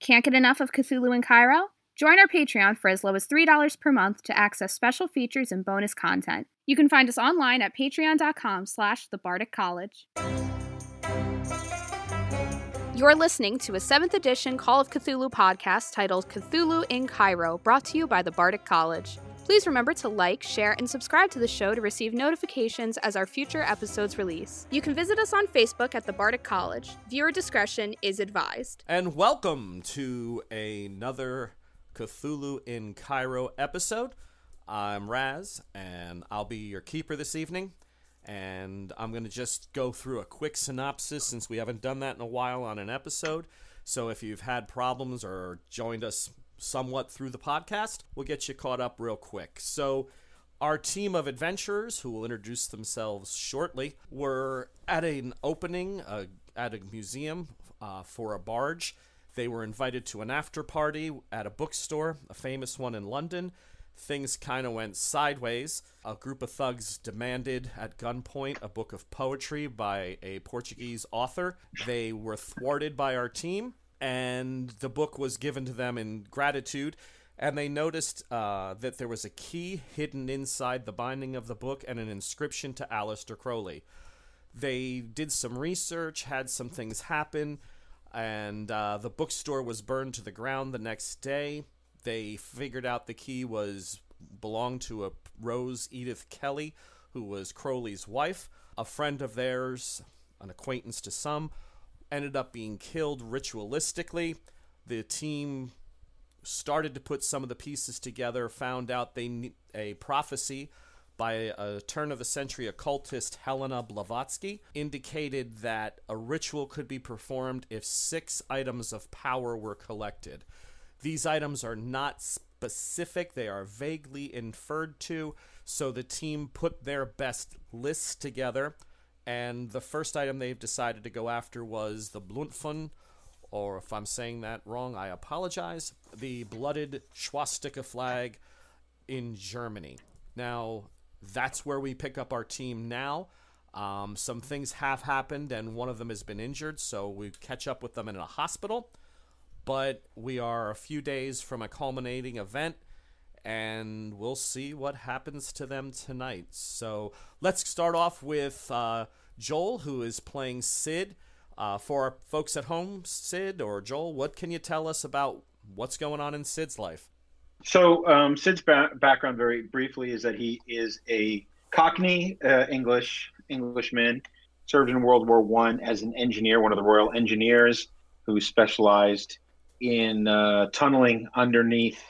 Can't get enough of Cthulhu in Cairo? Join our Patreon for as low as $3 per month to access special features and bonus content. You can find us online at patreon.com slash the College. You're listening to a 7th edition Call of Cthulhu podcast titled Cthulhu in Cairo, brought to you by the Bardic College. Please remember to like, share, and subscribe to the show to receive notifications as our future episodes release. You can visit us on Facebook at the Bardic College. Viewer discretion is advised. And welcome to another Cthulhu in Cairo episode. I'm Raz, and I'll be your keeper this evening. And I'm going to just go through a quick synopsis since we haven't done that in a while on an episode. So if you've had problems or joined us somewhat through the podcast, we'll get you caught up real quick. So, our team of adventurers, who will introduce themselves shortly, were at an opening uh, at a museum uh, for a barge. They were invited to an after party at a bookstore, a famous one in London. Things kind of went sideways. A group of thugs demanded at gunpoint a book of poetry by a Portuguese author. They were thwarted by our team and the book was given to them in gratitude. And they noticed uh, that there was a key hidden inside the binding of the book and an inscription to Aleister Crowley. They did some research, had some things happen, and uh, the bookstore was burned to the ground the next day. They figured out the key was belonged to a Rose Edith Kelly, who was Crowley's wife, a friend of theirs, an acquaintance to some, ended up being killed ritualistically. The team started to put some of the pieces together, found out they a prophecy by a turn of the century occultist Helena Blavatsky indicated that a ritual could be performed if six items of power were collected. These items are not specific, they are vaguely inferred to, so the team put their best lists together and the first item they've decided to go after was the Blutfahne, or if I'm saying that wrong, I apologize. The blooded swastika flag in Germany. Now, that's where we pick up our team now. Um, some things have happened, and one of them has been injured, so we catch up with them in a hospital. But we are a few days from a culminating event, and we'll see what happens to them tonight. So let's start off with uh, Joel, who is playing Sid. Uh, for our folks at home, Sid or Joel, what can you tell us about what's going on in Sid's life? So um, Sid's ba- background, very briefly, is that he is a Cockney uh, English Englishman, served in World War One as an engineer, one of the Royal Engineers, who specialized in uh, tunneling underneath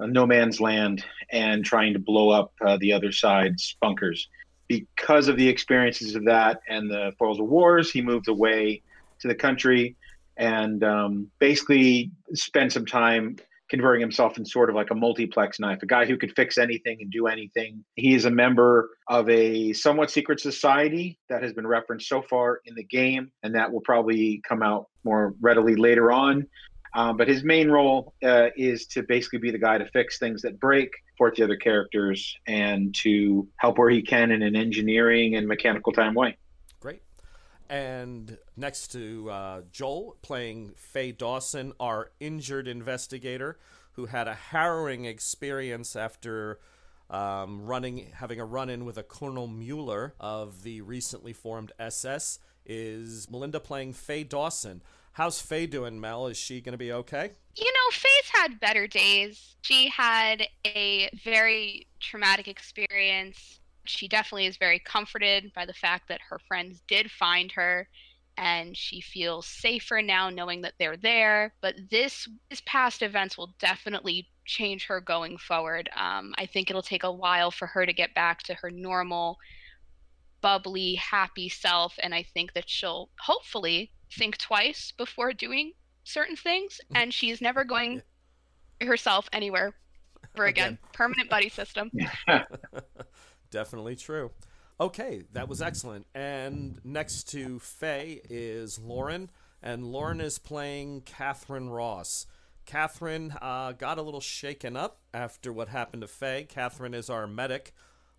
no man's land and trying to blow up uh, the other side's bunkers because of the experiences of that and the foils of wars, he moved away to the country and um, basically spent some time converting himself in sort of like a multiplex knife, a guy who could fix anything and do anything. He is a member of a somewhat secret society that has been referenced so far in the game, and that will probably come out more readily later on. Um, but his main role uh, is to basically be the guy to fix things that break, support the other characters, and to help where he can in an engineering and mechanical time way. Great. And next to uh, Joel, playing Faye Dawson, our injured investigator who had a harrowing experience after um, running, having a run-in with a Colonel Mueller of the recently formed SS, is Melinda playing Faye Dawson. How's Faye doing, Mel? Is she going to be okay? You know, Faye's had better days. She had a very traumatic experience. She definitely is very comforted by the fact that her friends did find her and she feels safer now knowing that they're there. But this, this past events will definitely change her going forward. Um, I think it'll take a while for her to get back to her normal, bubbly, happy self. And I think that she'll hopefully think twice before doing certain things, and she's never going herself anywhere ever again. again. Permanent buddy system. Definitely true. Okay, that was excellent. And next to Faye is Lauren, and Lauren is playing Catherine Ross. Catherine uh, got a little shaken up after what happened to Faye. Catherine is our medic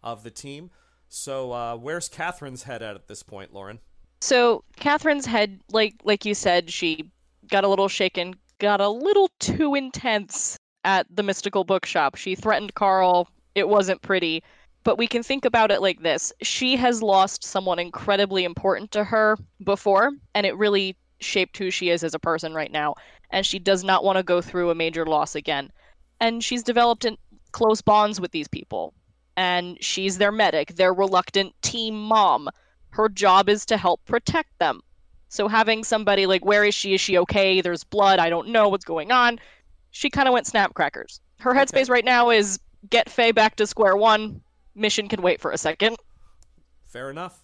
of the team. So, uh, where's Catherine's head at at this point, Lauren? So Catherine's head, like like you said, she got a little shaken got a little too intense at the mystical bookshop. She threatened Carl. It wasn't pretty. But we can think about it like this she has lost someone incredibly important to her before, and it really shaped who she is as a person right now. And she does not want to go through a major loss again. And she's developed in close bonds with these people. And she's their medic, their reluctant team mom. Her job is to help protect them. So having somebody like, where is she? Is she okay? There's blood. I don't know what's going on. She kind of went snap crackers. Her Okay. headspace right now is get Faye back to square one. Mission can wait for a second. Fair enough.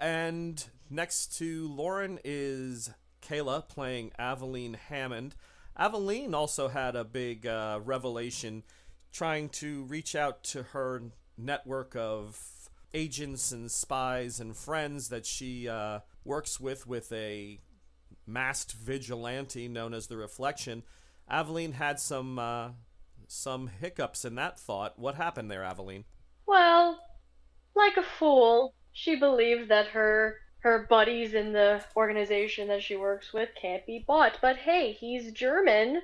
And next to Lauren is Kayla playing Aveline Hammond. Aveline also had a big uh, revelation trying to reach out to her network of agents and spies and friends that she uh, works with with a masked vigilante known as the Reflection. Aveline had some uh, some hiccups in that thought. What happened there, Aveline? Well, like a fool, she believed that her her buddies in the organization that she works with can't be bought. But hey, he's German,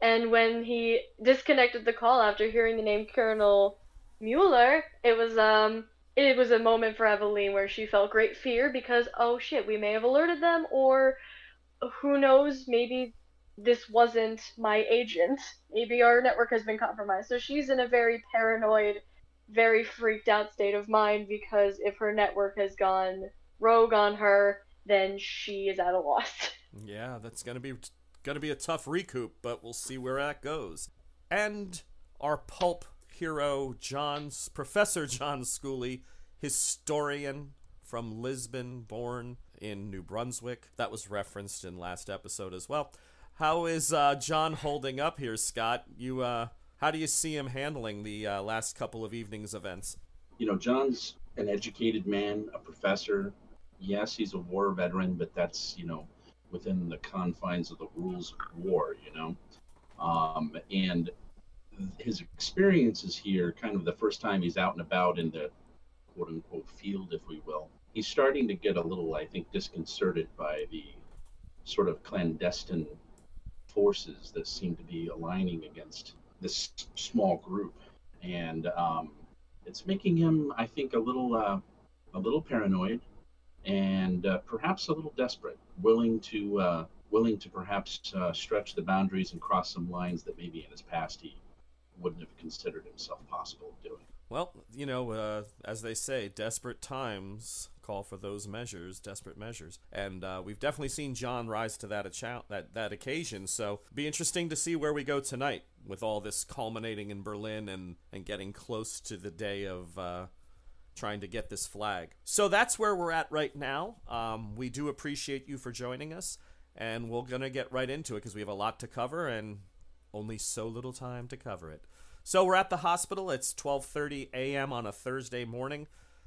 and when he disconnected the call after hearing the name Colonel Mueller, it was um it was a moment for Aveline where she felt great fear because oh shit, we may have alerted them or who knows, maybe this wasn't my agent. Maybe our network has been compromised. So she's in a very paranoid very freaked out state of mind because if her network has gone rogue on her, then she is at a loss. Yeah, that's gonna be gonna be a tough recoup, but we'll see where that goes. And our pulp hero, John's Professor John Schooley, historian from Lisbon, born in New Brunswick. That was referenced in last episode as well. How is uh, John holding up here, Scott? You uh, how do you see him handling the uh, last couple of evenings events? You know, John's an educated man, a professor. Yes, he's a war veteran, but that's, you know, within the confines of the rules of war, you know. Um, and his experiences here, kind of the first time he's out and about in the quote unquote field, if we will, he's starting to get a little, I think, disconcerted by the sort of clandestine forces that seem to be aligning against this small group. And um, it's making him, I think, a little, uh, a little paranoid, and uh, perhaps a little desperate, willing to, uh, willing to perhaps uh, stretch the boundaries and cross some lines that maybe in his past he wouldn't have considered himself possible of doing. Well, you know, uh, as they say, desperate times call for those measures, desperate measures, and uh, we've definitely seen John rise to that, that that occasion. So, be interesting to see where we go tonight with all this culminating in Berlin and and getting close to the day of. Uh, trying to get this flag. So that's where we're at right now. Um, we do appreciate you for joining us, and we're gonna get right into it because we have a lot to cover and only so little time to cover it. So we're at the hospital. It's 12:30 a.m. on a Thursday morning.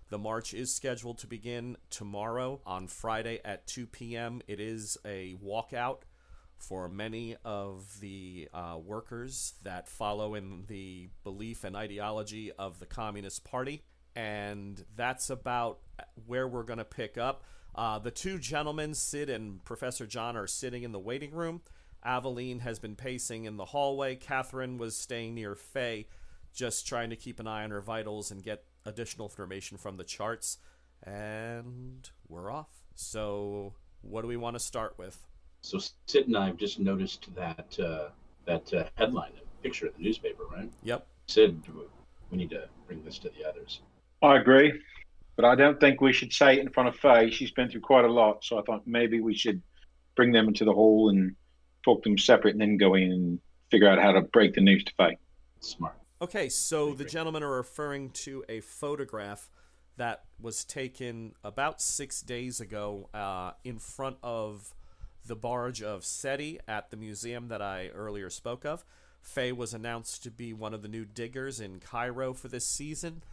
The march is scheduled to begin tomorrow on Friday at 2 p.m. It is a walkout for many of the uh, workers that follow in the belief and ideology of the Communist Party. And that's about where we're going to pick up. Uh, the two gentlemen, Sid and Professor John, are sitting in the waiting room. Aveline has been pacing in the hallway. Catherine was staying near Faye, just trying to keep an eye on her vitals and get additional information from the charts. And we're off. So, what do we want to start with? So Sid and I have just noticed that uh, that uh, headline, the picture in the newspaper, right? Yep. Sid, we need to bring this to the others. I agree, but I don't think we should say it in front of Faye. She's been through quite a lot, so I thought maybe we should bring them into the hall and talk to them separate, and then go in and figure out how to break the news to Faye. Smart. Okay, so the gentlemen are referring to a photograph that was taken about six days ago uh, in front of the barge of Seti at the museum that I earlier spoke of. Faye was announced to be one of the new diggers in Cairo for this season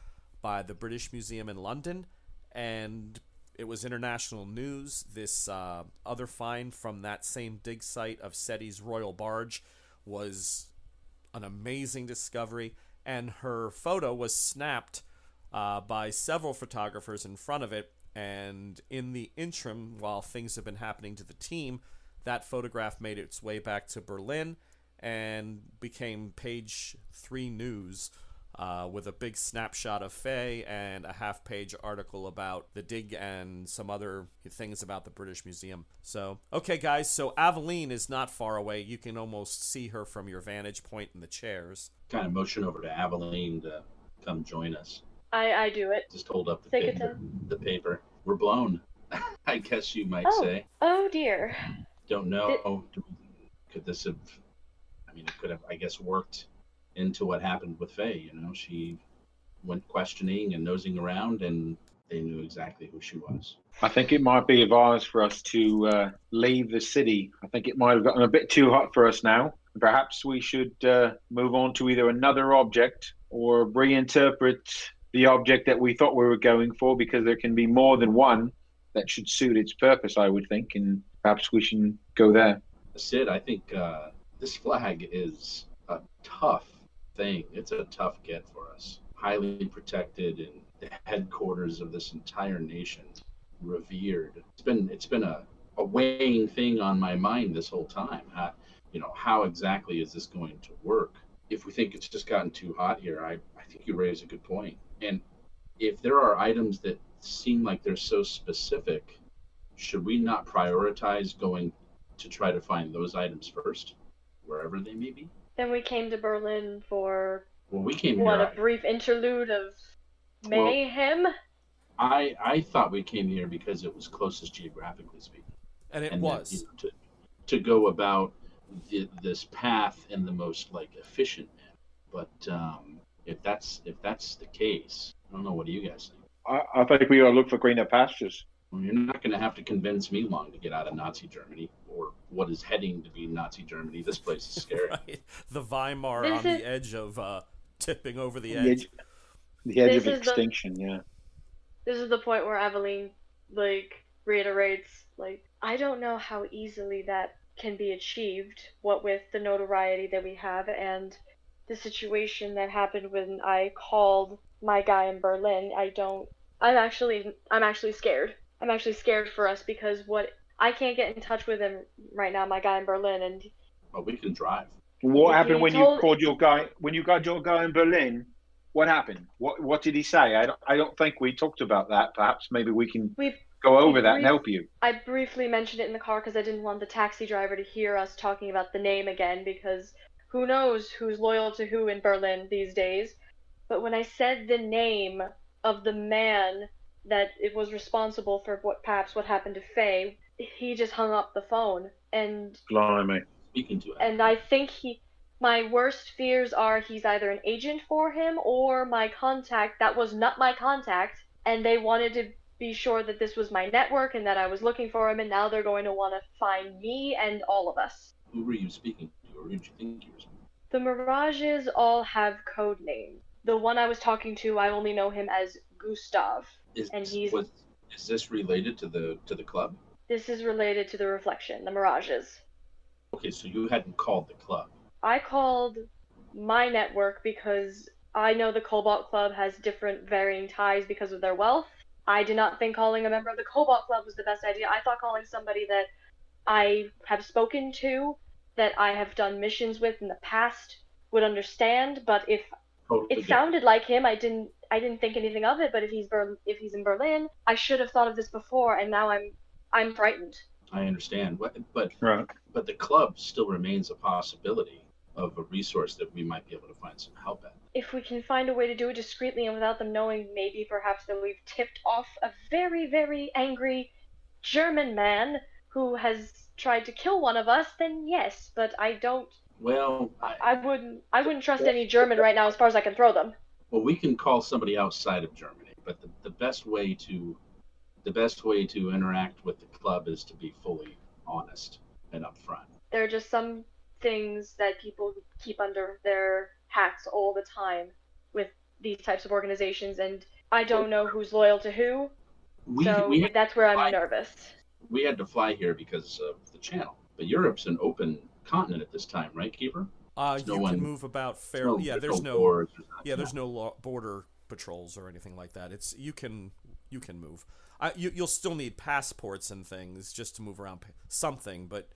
by the British Museum in London, and it was international news. This uh, other find from that same dig site of Seti's Royal Barge was an amazing discovery, and her photo was snapped uh, by several photographers in front of it. And in the interim, while things have been happening to the team, that photograph made its way back to Berlin and became page three news uh, with a big snapshot of Faye and a half page article about the dig and some other things about the British Museum. So, okay, guys, so Aveline is not far away. You can almost see her from your vantage point in the chairs. Kind of motion over to Aveline to come join us. I I do it. Just hold up the Take it paper. The paper. We're blown. I guess you might Oh. say. Oh dear. Don't know. Could this have? I mean, it could have. I guess worked into what happened with Faye. You know, she went questioning and nosing around, and they knew exactly who she was. I think it might be advised for us to uh, leave the city. I think it might have gotten a bit too hot for us now. Perhaps we should uh, move on to either another object or reinterpret the object that we thought we were going for because there can be more than one that should suit its purpose, I would think, and perhaps we should go there. Sid, I think uh, this flag is a tough thing. It's a tough get for us. Highly protected in the headquarters of this entire nation, revered. It's been it's been a, a weighing thing on my mind this whole time. How, you know, how exactly is this going to work? If we think it's just gotten too hot here, I, I think you raise a good point. And if there are items that seem like they're so specific, should we not prioritize going to try to find those items first, wherever they may be? Then we came to Berlin for Well, we came what here. a brief interlude of mayhem. I I thought we came here because it was closest geographically speaking. And it and that, was. you know, to to go about the, this path in the most like efficient manner. But um, if that's if that's the case, I don't know. What do you guys think? I, I think we ought to look for greener pastures. Well, you're not going to have to convince me long to get out of Nazi Germany or what is heading to be Nazi Germany. This place is scary. right. The Weimar This on is- the edge of uh, tipping over the The edge. edge, the edge of is the- extinction, yeah. This is the point where Aveline like reiterates like I don't know how easily that can be achieved what with the notoriety that we have and the situation that happened when I called my guy in Berlin. I don't I'm actually I'm actually scared. I'm actually scared for us because what I can't get in touch with him right now, my guy in Berlin and But we can drive. What He happened when told- you called your guy? When you got your guy in Berlin, what happened? What What did he say? I don't, I don't think we talked about that. Perhaps maybe we can we go over we that and help you. I briefly mentioned it in the car because I didn't want the taxi driver to hear us talking about the name again because who knows who's loyal to who in Berlin these days. But when I said the name of the man that it was responsible for what perhaps what happened to Faye, he just hung up the phone. And Blimey. Speaking to it. and I think he my worst fears are he's either an agent for him or my contact that was not my contact and they wanted to be sure that this was my network and that I was looking for him and now they're going to want to find me and all of us. Who were you speaking to, or who did you think you were speaking? To? The Mirages all have code names. The one I was talking to, I only know him as Gustav. Is And he's- was, is this related to the to the club? This is related to the Reflection, the Mirages. Okay, so you hadn't called the club. I called my network because I know the Cobalt Club has different varying ties because of their wealth. I did not think calling a member of the Cobalt Club was the best idea. I thought calling somebody that I have spoken to, that I have done missions with in the past, would understand. But if Totally it sounded like him, I didn't. I didn't think anything of it. But if he's Ber- if he's in Berlin, I should have thought of this before, and now I'm I'm frightened. I understand, but but Right. but the club still remains a possibility of a resource that we might be able to find some help at. if we can find a way to do it discreetly and without them knowing, maybe perhaps that we've tipped off a very, very angry German man who has tried to kill one of us, then yes. But I don't. Well, I, I wouldn't. I wouldn't trust any German right now, as far as I can throw them. Well, we can call somebody outside of Germany, but the, the best way to the best way to interact with the club is to be fully honest and upfront. There are just some things that people keep under their hats all the time with these types of organizations, and I don't know who's loyal to who. We so we that's where I'm nervous. we had to fly here because of the channel, but Europe's an open continent at this time, right, Keeper? Uh, you no one- can move about fairly. yeah, there's no. borders, Yeah, there's no law, border patrols or anything like that. It's you can you can move. Uh, you you'll still need passports and things just to move around something, but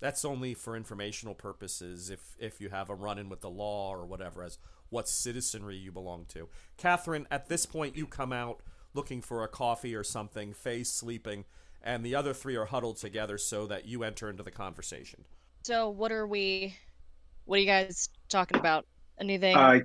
That's only for informational purposes if if you have a run in with the law or whatever as what citizenry you belong to. Catherine, at this point you come out looking for a coffee or something, Faye's sleeping, and the other three are huddled together so that you enter into the conversation. So what are we? What are you guys talking about? Anything? I,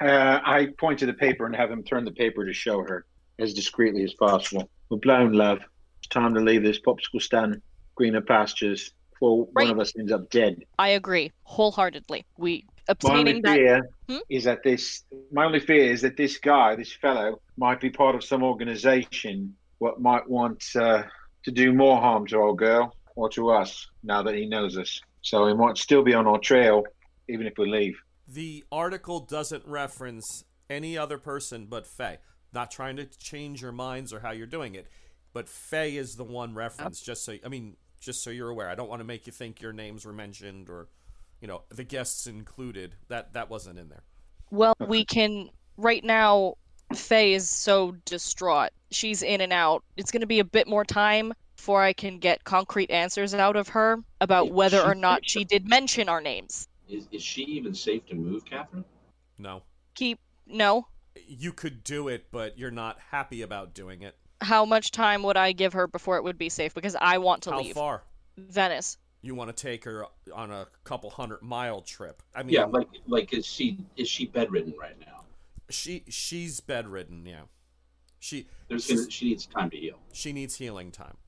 uh, I point to the paper and have him turn the paper to show her as discreetly as possible. We're blown, love. It's time to leave this popsicle stand, greener pastures, before Right. one of us ends up dead. I agree wholeheartedly. We My only obtaining that. fear Hmm? is that this. My only fear is that this guy, this fellow, might be part of some organization what might want uh, to do more harm to our girl or to us now that he knows us. So he might still be on our trail, even if we leave. The article doesn't reference any other person but Faye. Not trying to change your minds or how you're doing it, but Faye is the one referenced. Just so I mean, just so you're aware. I don't want to make you think your names were mentioned or, you know, the guests included. That that wasn't in there. Well, we can right now. Faye is so distraught. She's in and out. It's going to be a bit more time before I can get concrete answers out of her about Wait, whether or not she did mention our names. Is, is she even safe to move, Catherine? No, Keep no. you could do it, but you're not happy about doing it. How much time would I give her before it would be safe? Because I want to how leave How far? Venice. You want to take her on a couple hundred mile trip? I mean, Yeah, like like is she is she bedridden right now? she she's bedridden. Yeah, she There's she needs time to heal. she needs healing time.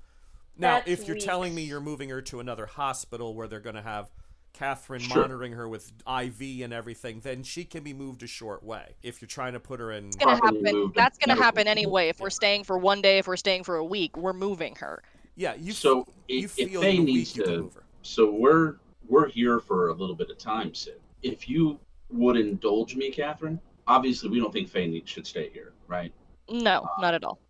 Now, That's if you're telling me you're moving her to another hospital where they're going to have Catherine Sure. monitoring her with IV and everything, then she can be moved a short way. If you're trying to put her in, It's gonna happen. That's gonna happen anyway. If we're staying for one day, if we're staying for a week, we're moving her. yeah, you so f- you if, if feel Faye in a needs week you can to, move her. so we're we're here for a little bit of time, Sid. If you would indulge me, Catherine. Obviously, we don't think Faye should stay here, right? No, uh, not at all.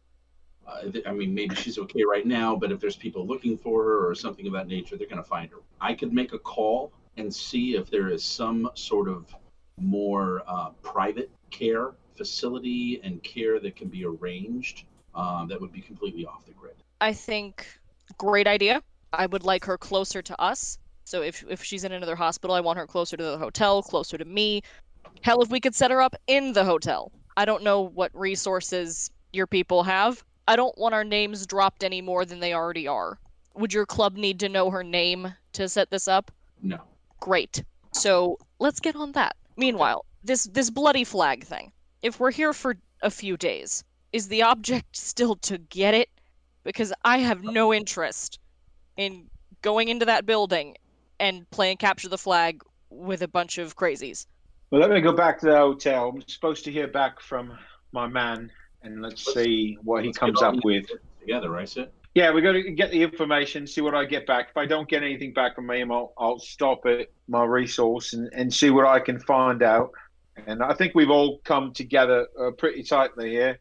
Uh, I mean, maybe she's okay right now, but if there's people looking for her or something of that nature, they're going to find her. I could make a call and see if there is some sort of more uh, private care facility and care that can be arranged um, that would be completely off the grid. I think great idea. I would like her closer to us. So if if she's in another hospital, I want her closer to the hotel, closer to me. Hell, if we could set her up in the hotel. I don't know what resources your people have. I don't want our names dropped any more than they already are. Would your club need to know her name to set this up? No. Great. So let's get on that. Meanwhile, this this bloody flag thing. If we're here for a few days, is the object still to get it? Because I have no interest in going into that building and playing capture the flag with a bunch of crazies. Well, let me go back to the hotel. I'm supposed to hear back from my man, and let's, Let's- see what he Let's comes up with. together, right, Sid? Yeah, we got to get the information, see what I get back. If I don't get anything back from him, I'll, I'll stop at my resource and, and see what I can find out. And I think we've all come together uh, pretty tightly here,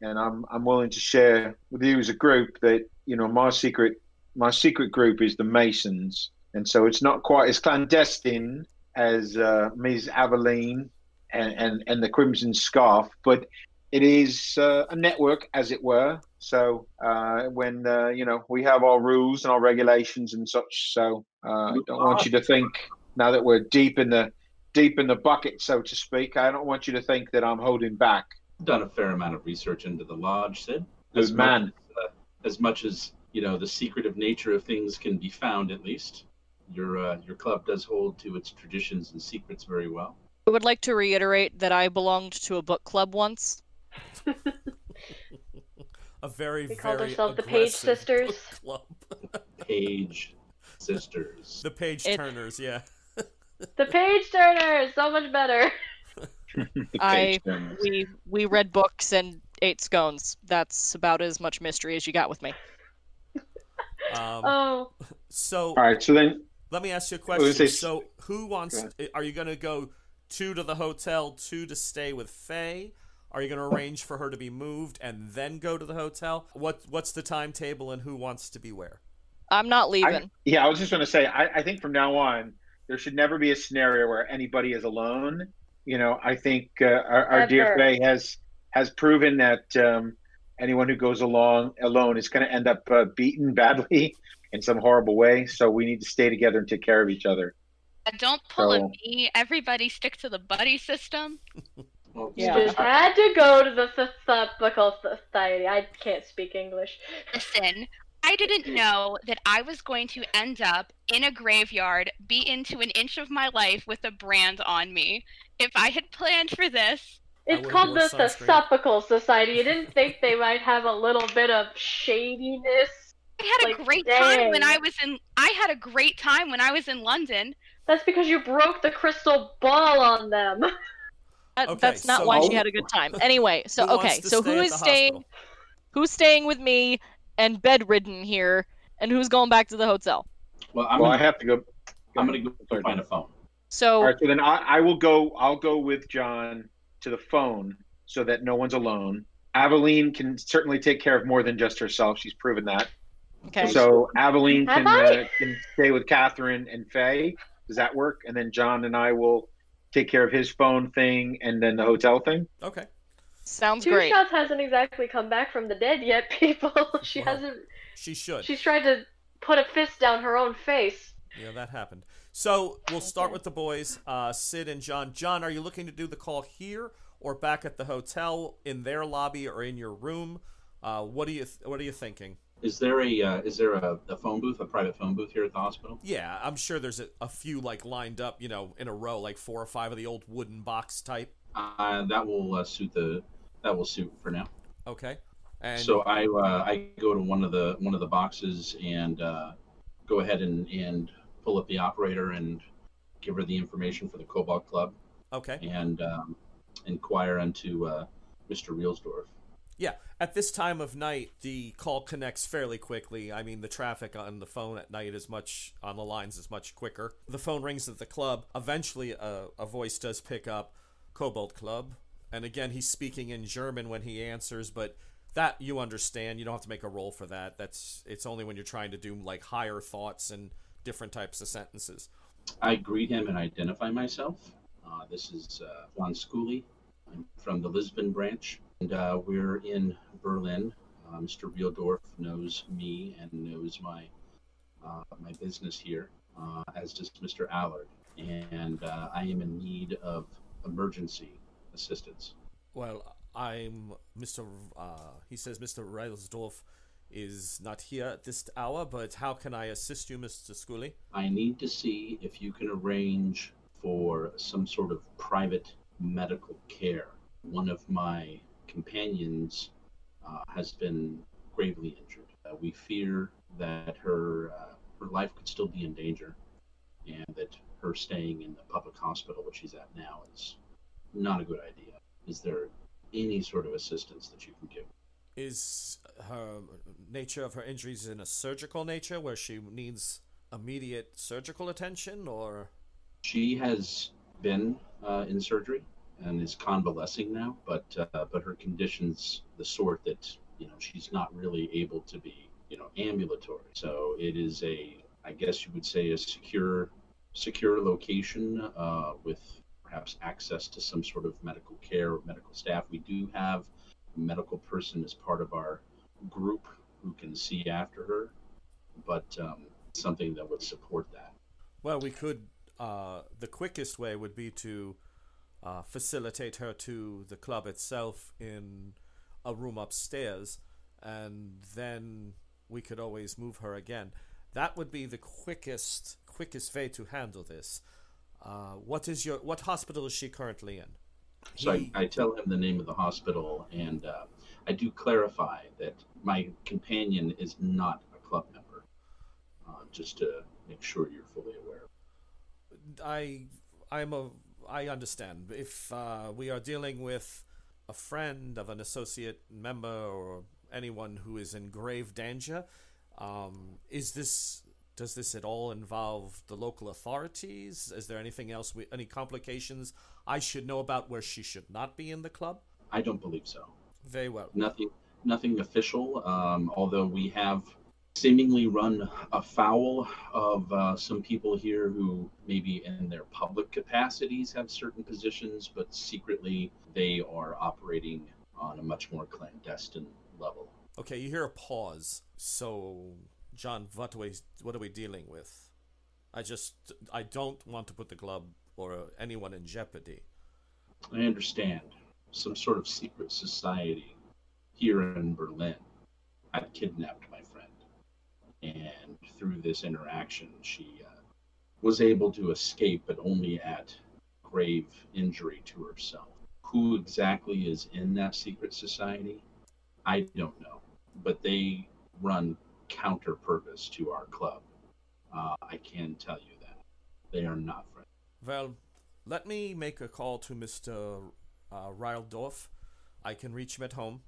and I'm I'm willing to share with you as a group that you know my secret my secret group is the Masons, and so it's not quite as clandestine as uh, Ms. Aveline and, and and the Crimson Scarf, but it is uh, a network, as it were. So uh, when uh, you know we have our rules and our regulations and such, so uh, I don't want you to think now that we're deep in the deep in the bucket, so to speak. I don't want you to think that I'm holding back. I've done a fair amount of research into the lodge, Sid. Good man. Much, uh, as much as you know, the secretive nature of things can be found. At least your uh, your club does hold to its traditions and secrets very well. I would like to reiterate that I belonged to a book club once. A very They very called themselves the Page Sisters. book club. Page sisters. the Page It- Turners, yeah. The page turners, so much better. The I- page turners. We we read books and ate scones. That's about as much mystery as you got with me. Um, Oh, so All right, so then let me ask you a was question. gonna say- So who wants? Are you going to go two to the hotel, two to stay with Faye? Are you going to arrange for her to be moved and then go to the hotel? What What's the timetable and who wants to be where? I'm not I, leaving. yeah, I was just going to say, I, I think from now on, there should never be a scenario where anybody is alone. You know, I think uh, our, our dear Faye has has proven that um, anyone who goes along alone is going to end up uh, beaten badly. in some horrible way. So we need to stay together and take care of each other. Don't pull a So- me. Everybody stick to the buddy system. Well, Yeah. You just had to go to the Theosophical Society. I can't speak English. Listen, I didn't know that I was going to end up in a graveyard, be into an inch of my life with a brand on me. If I had planned for this, It's called the sunscreen. Society. You didn't think they might have a little bit of shadiness? I had a Like, great time when. I was in. I had a great time when I was in London. That's because you broke the crystal ball on them. That- Okay, that's not so- why she had a good time. Anyway, so okay, so stay who at is the staying? hospital? Who's staying with me and bedridden here, and who's going back to the hotel? well, I'm well, gonna, have to go. I'm gonna go Sorry. find a phone. So All right, so then I, I will go. I'll go with John to the phone so that no one's alone. Aveline can certainly take care of more than just herself. She's proven that. okay, So Aveline can uh, can stay with Catherine and Faye. Does that work? And then John and I will take care of his phone thing and then the hotel thing. Okay. sounds Two great. Shots hasn't exactly come back from the dead yet, people. she Well, hasn't. She should. She's tried to put a fist down her own face. Yeah, that happened. So we'll start with the boys, uh, Sid and John. John, are you looking to do the call here or back at the hotel, in their lobby, or in your room? Uh, what do you th- What are you thinking? Is there a uh, is there a, a phone booth, a private phone booth here at the hospital? Yeah, I'm sure there's a, a few like lined up, you know, in a row, like four or five of the old wooden box type. Uh, that will uh, suit the that will suit for now. Okay. And so I uh, I go to one of the one of the boxes and uh, go ahead and, and pull up the operator and give her the information for the Cobalt Club okay. and um, inquire unto uh, Mr. Reelsdorf. Yeah, at this time of night, the call connects fairly quickly. I mean, the traffic on the phone at night is much on the lines is much quicker. The phone rings at the club. Eventually, a, a voice does pick up, Cobalt Club, and again, he's speaking in German when he answers, but that you understand. You don't have to make a roll for that. That's it's only when you're trying to do like higher thoughts and different types of sentences. I greet him and identify myself. Uh, this is uh, Juan Scully. I'm from the Lisbon branch, and uh, we're in Berlin. Uh, Mr. Realdorf knows me and knows my uh, my business here, uh, as does Mr. Allard. And uh, I am in need of emergency assistance. Well, I'm Mr. Uh, he says Mr. Reilsdorf is not here at this hour, but how can I assist you, Mr. Scully? I need to see if you can arrange for some sort of private medical care. One of my companions uh, has been gravely injured. Uh, we fear that her uh, her life could still be in danger, and that her staying in the public hospital, which she's at now, is not a good idea. Is there any sort of assistance that you can give? Is her nature of her injuries in a surgical nature where she needs immediate surgical attention, or She has been uh, in surgery and is convalescing now, but uh, but her condition's the sort that you know she's not really able to be you know ambulatory. So it is a I guess you would say a secure secure location uh, with perhaps access to some sort of medical care or medical staff. We do have a medical person as part of our group who can see after her, but um, something that would support that. well, we could. Uh, the quickest way would be to uh, facilitate her to the club itself in a room upstairs, and then we could always move her again. That would be the quickest quickest way to handle this. Uh, what is your what hospital is she currently in? So He- I, I tell him the name of the hospital, and uh, I do clarify that my companion is not a club member, uh, just to make sure you're fully aware. I I'm a I understand. If uh, we are dealing with a friend of an associate member or anyone who is in grave danger, um, is this does this at all involve the local authorities? Is there anything else? We, any complications I should know about where she should not be in the club? I don't believe so. Very well. Nothing, nothing official. Um, although we have seemingly run afoul of uh, some people here who maybe in their public capacities have certain positions, but secretly they are operating on a much more clandestine level. Okay, you hear a pause. So John, what are we what are we dealing with? I just I don't want to put the club or anyone in jeopardy. I understand. Some sort of secret society here in Berlin had kidnapped. And through this interaction, she uh, was able to escape, but only at grave injury to herself. Who exactly is in that secret society? I don't know. But they run counter purpose to our club. Uh, I can tell you that. They are not friends. Well, let me make a call to Mr. Uh, Reildorf. I can reach him at home.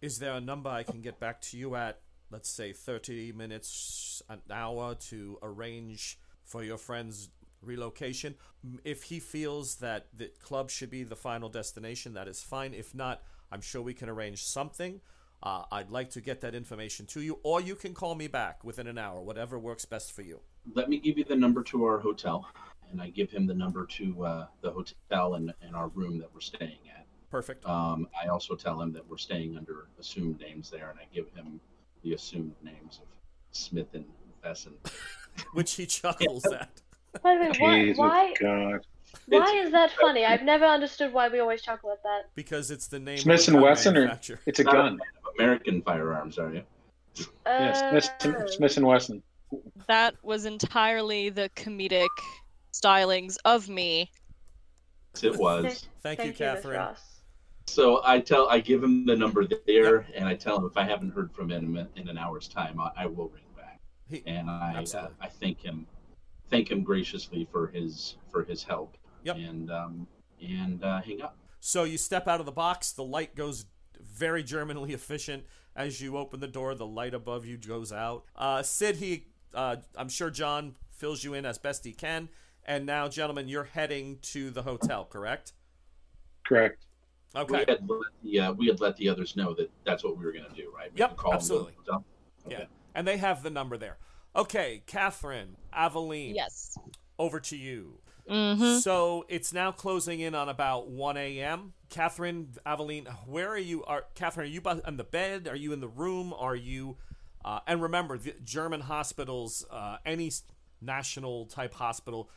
Is there a number I can get back to you at, let's say, 30 minutes, an hour to arrange for your friend's relocation? If he feels that the club should be the final destination, that is fine. If not, I'm sure we can arrange something. Uh, I'd like to get that information to you, or you can call me back within an hour, whatever works best for you. let me give you the number to our hotel and i give him the number to uh, the hotel and, and our room that we're staying at Perfect. um, i also tell him that we're staying under assumed names there and i give him the assumed names of smith and Wesson. Which he chuckles at. By the way, why, Jesus why, God. why is that funny? I've never understood why we always chuckle at that. Because it's the name Smith of and Wesson, or it's a Not gun. fan of american firearms are you Yes, Smith, Uh, Smith and Wesson. That was entirely the comedic stylings of me. Yes, it was Thank, you, Miss Catherine. Ross. so i tell i give him the number there and i tell him if i haven't heard from him in an hour's time i, I will ring back He, and i uh, i thank him thank him graciously for his for his help Yep. and um and uh, hang up so you step out of the box. The light goes very Germanly efficient. As you open the door, the light above you goes out. Uh, Sid, he, uh, I'm sure John fills you in as best he can. And now, gentlemen, you're heading to the hotel, correct? Correct. We Okay. had let the uh, we had let the others know that that's what we were going to do right Make Yep, call absolutely. to the hotel? Yeah. And they have the number there. Okay, Catherine, Aveline, Yes. over to you. Mm-hmm. So it's now closing in on about 1 a.m. Catherine, Aveline, where are you? Are Catherine? Are you bu- on the bed? Are you in the room? Are you? Uh, and remember, the German hospitals, uh, any national type hospital,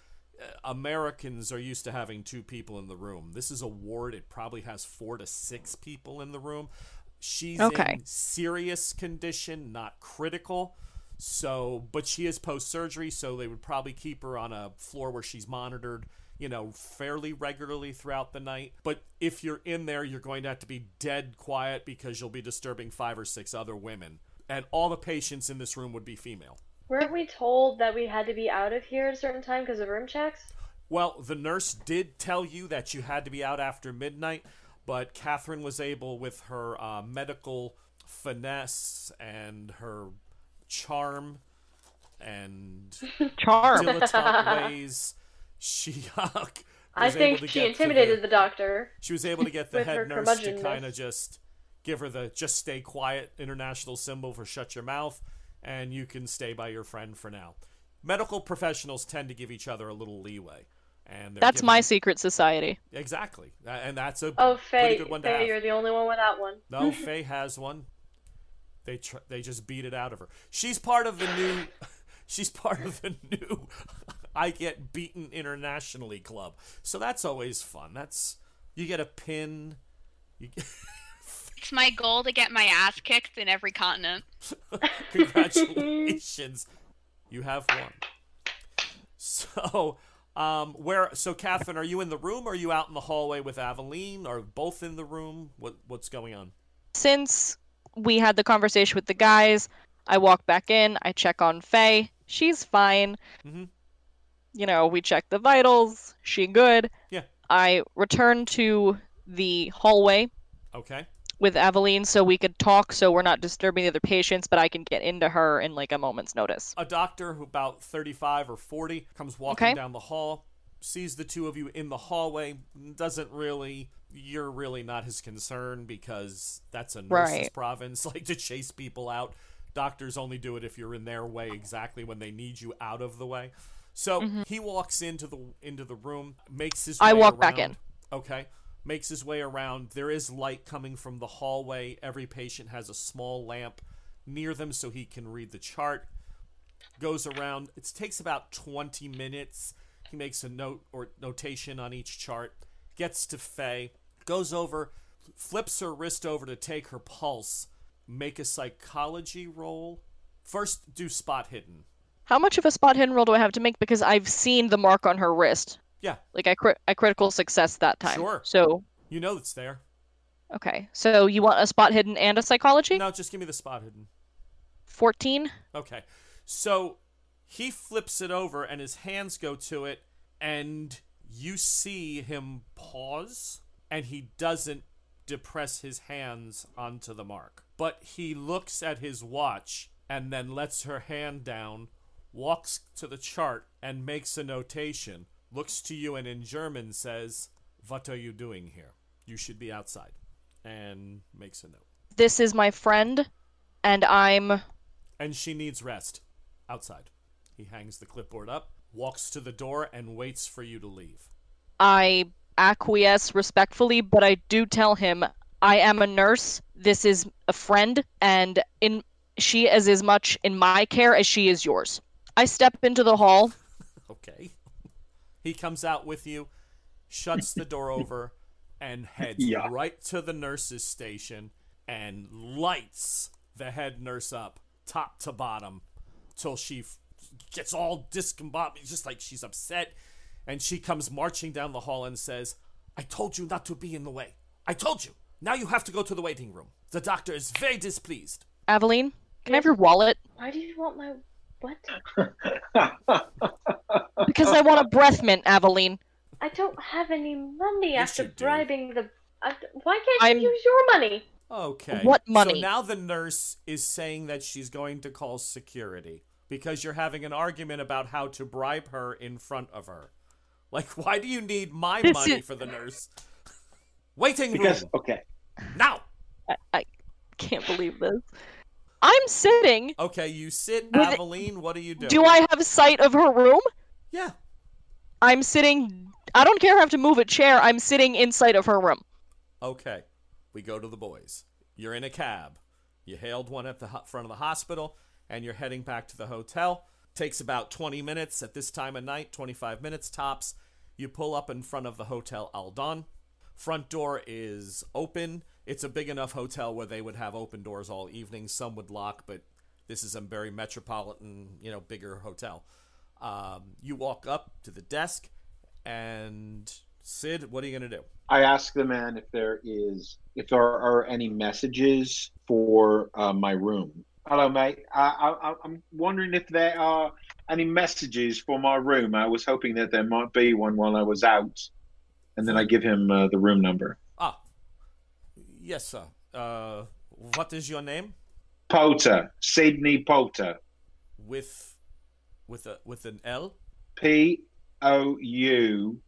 Americans are used to having two people in the room. This is a ward; it probably has four to six people in the room. She's Okay. in serious condition, not critical. So, but she is post surgery, so they would probably keep her on a floor where she's monitored, you know, fairly regularly throughout the night. But if you're in there, you're going to have to be dead quiet because you'll be disturbing five or six other women. And all the patients in this room would be female. Weren't we told that we had to be out of here at a certain time because of room checks? Well, the nurse did tell you that you had to be out after midnight, but Catherine was able, with her uh, medical finesse and her charm and Charm. dilettante ways, she uh, was I able think to she get to intimidated the, the doctor. She was able to get the head nurse to kind of just give her the just stay quiet international symbol for shut your mouth, and you can stay by your friend for now. Medical professionals tend to give each other a little leeway, and they're That's my secret society. exactly, and that's a Oh, pretty Faye, good one to Faye, have. you're the only one without one. No, Faye has one. They tr- they just beat it out of her. She's part of the new. She's part of the new. I get beaten internationally club, so that's always fun. That's you get a pin. You get, It's my goal to get my ass kicked in every continent. congratulations, you have won. So, um, where? So, Catherine, are you in the room? Or are you out in the hallway with Aveline? Are both in the room? What What's going on? Since we had the conversation with the guys, I walk back in, I check on Faye. She's fine. Mm-hmm. You know, we check the vitals. She good. Yeah. I return to the hallway Okay. With Aveline so we could talk so we're not disturbing the other patients, but I can get into her in like a moment's notice. a doctor who about 35 or 40 comes walking Okay. down the hall sees the two of you in the hallway doesn't really you're really not his concern because that's a nurse's Right. province like to chase people out doctors only do it if you're in their way exactly when they need you out of the way so he walks into the into the room makes his Mm-hmm. I walk back in. okay makes his way around there is light coming from the hallway every patient has a small lamp near them so he can read the chart goes around. It takes about 20 minutes. He makes a note or notation on each chart, gets to Faye, goes over, flips her wrist over to take her pulse, make a psychology roll. First, do spot hidden. How much of a spot hidden roll do I have to make? Because I've seen the mark on her wrist. Yeah. Like I crit I critical success that time. Sure. So You know it's there. okay. So you want a spot hidden and a psychology? No, just give me the spot hidden. Fourteen. Okay. So he flips it over and his hands go to it, and you see him pause, and he doesn't depress his hands onto the mark. But he looks at his watch and then lets her hand down, walks to the chart, and makes a notation, looks to you and in German says, What are you doing here? You should be outside. And makes a note. This is my friend, and I'm and she needs rest outside. He hangs the clipboard up, walks to the door, and waits for you to leave. I acquiesce respectfully, but I do tell him I am a nurse. This is a friend, and in she is as much in my care as she is yours. I step into the hall. Okay. He comes out with you, shuts the door over, and heads Yeah. right to the nurse's station and lights the head nurse up, top to bottom, till she f- gets all discombobulated, just like she's upset. And she comes marching down the hall and says, I told you not to be in the way. I told you. Now you have to go to the waiting room. The doctor is very displeased. Aveline, can I have your wallet? Why do you want my what? Because I want a breath mint, Aveline. I don't have any money Yes, after you bribing the. I, why can't I'm- you use your money? Okay. What money? So now the nurse is saying that she's going to call security because you're having an argument about how to bribe her in front of her. Like, why do you need my This money is- for the nurse? Waiting because room okay, now. I, I can't believe this. I'm sitting. Okay, you sit, Aveline. What are you doing? Do I have sight of her room? Yeah. I'm sitting. I don't care if I have to move a chair. I'm sitting in sight of her room. Okay. We go to the boys. You're in a cab. You hailed one at the front of the hospital, and you're heading back to the hotel. Takes about 20 minutes at this time of night, 25 minutes tops. You pull up in front of the Hotel Adlon. Front door is open. It's a big enough hotel where they would have open doors all evening. Some would lock, but this is a very metropolitan, you know, bigger hotel. Um, you walk up to the desk, and Sid, what are you gonna do? I ask the man if there is if there are any messages for uh, my room. Hello, mate. I, I, I'm wondering if there are any messages for my room. I was hoping that there might be one while I was out, and then I give him uh, the room number. Ah, yes, sir. Uh, what is your name? Poulter, Sydney Poulter, With, with a with an L. P O U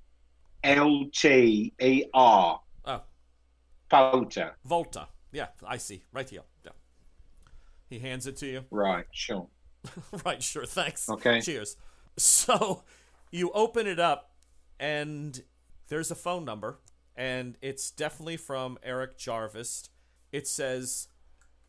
L T E R, Oh, Potter. Volta. Yeah, I see. Right here. Yeah. He hands it to you. Right, sure. right, sure. Thanks. Okay. Cheers. So, you open it up, and there's a phone number, and it's definitely from Eric Jarvis. It says,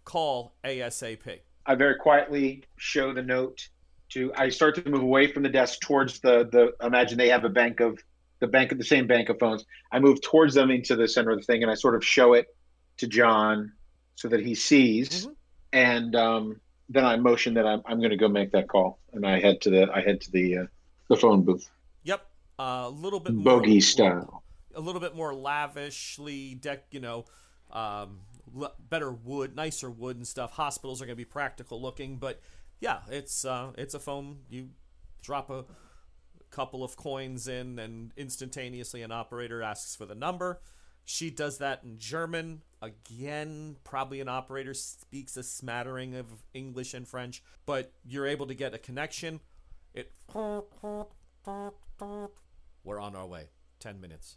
"Call ASAP." I very quietly show the note to. I start to move away from the desk towards the the. Imagine they have a bank of the bank of the same bank of phones. I move towards them into the center of the thing, and I sort of show it to John so that he sees, Mhm. and um, then I motion that I'm I'm going to go make that call, and I head to the I head to the uh, the phone booth, Yep. A little bit more bogey style. a little bit more lavishly deck, you know, um, better wood, nicer wood and stuff. Hospitals are going to be practical looking, but yeah, it's uh, it's a phone. You drop a couple of coins in, and instantaneously an operator asks for the number. She does that in German. Again, probably an operator speaks a smattering of English and French, but you're able to get a connection. It. We're on our way. Ten minutes.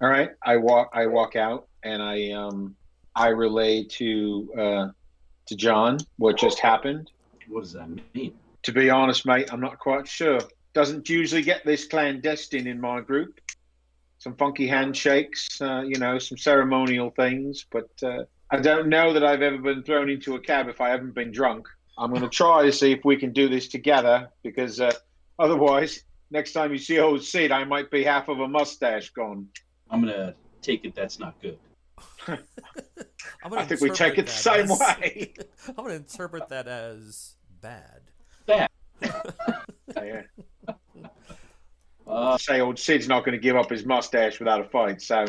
All right, I walk I walk out, and I um I relay to uh, to John what just happened. What does that mean? To be honest, mate, I'm not quite sure. Doesn't usually get this clandestine in my group. Some funky handshakes, uh, you know, some ceremonial things, but uh, I don't know that I've ever been thrown into a cab if I haven't been drunk. I'm going to try to see if we can do this together because uh, otherwise, next time you see old Sid, I might be half of a mustache gone. I'm gonna take it that's not good. I'm gonna think we take interpret it the that same as- way. I'm gonna interpret that as bad. bad. Yeah. Uh, say old Sid's not going to give up his mustache without a fight. So,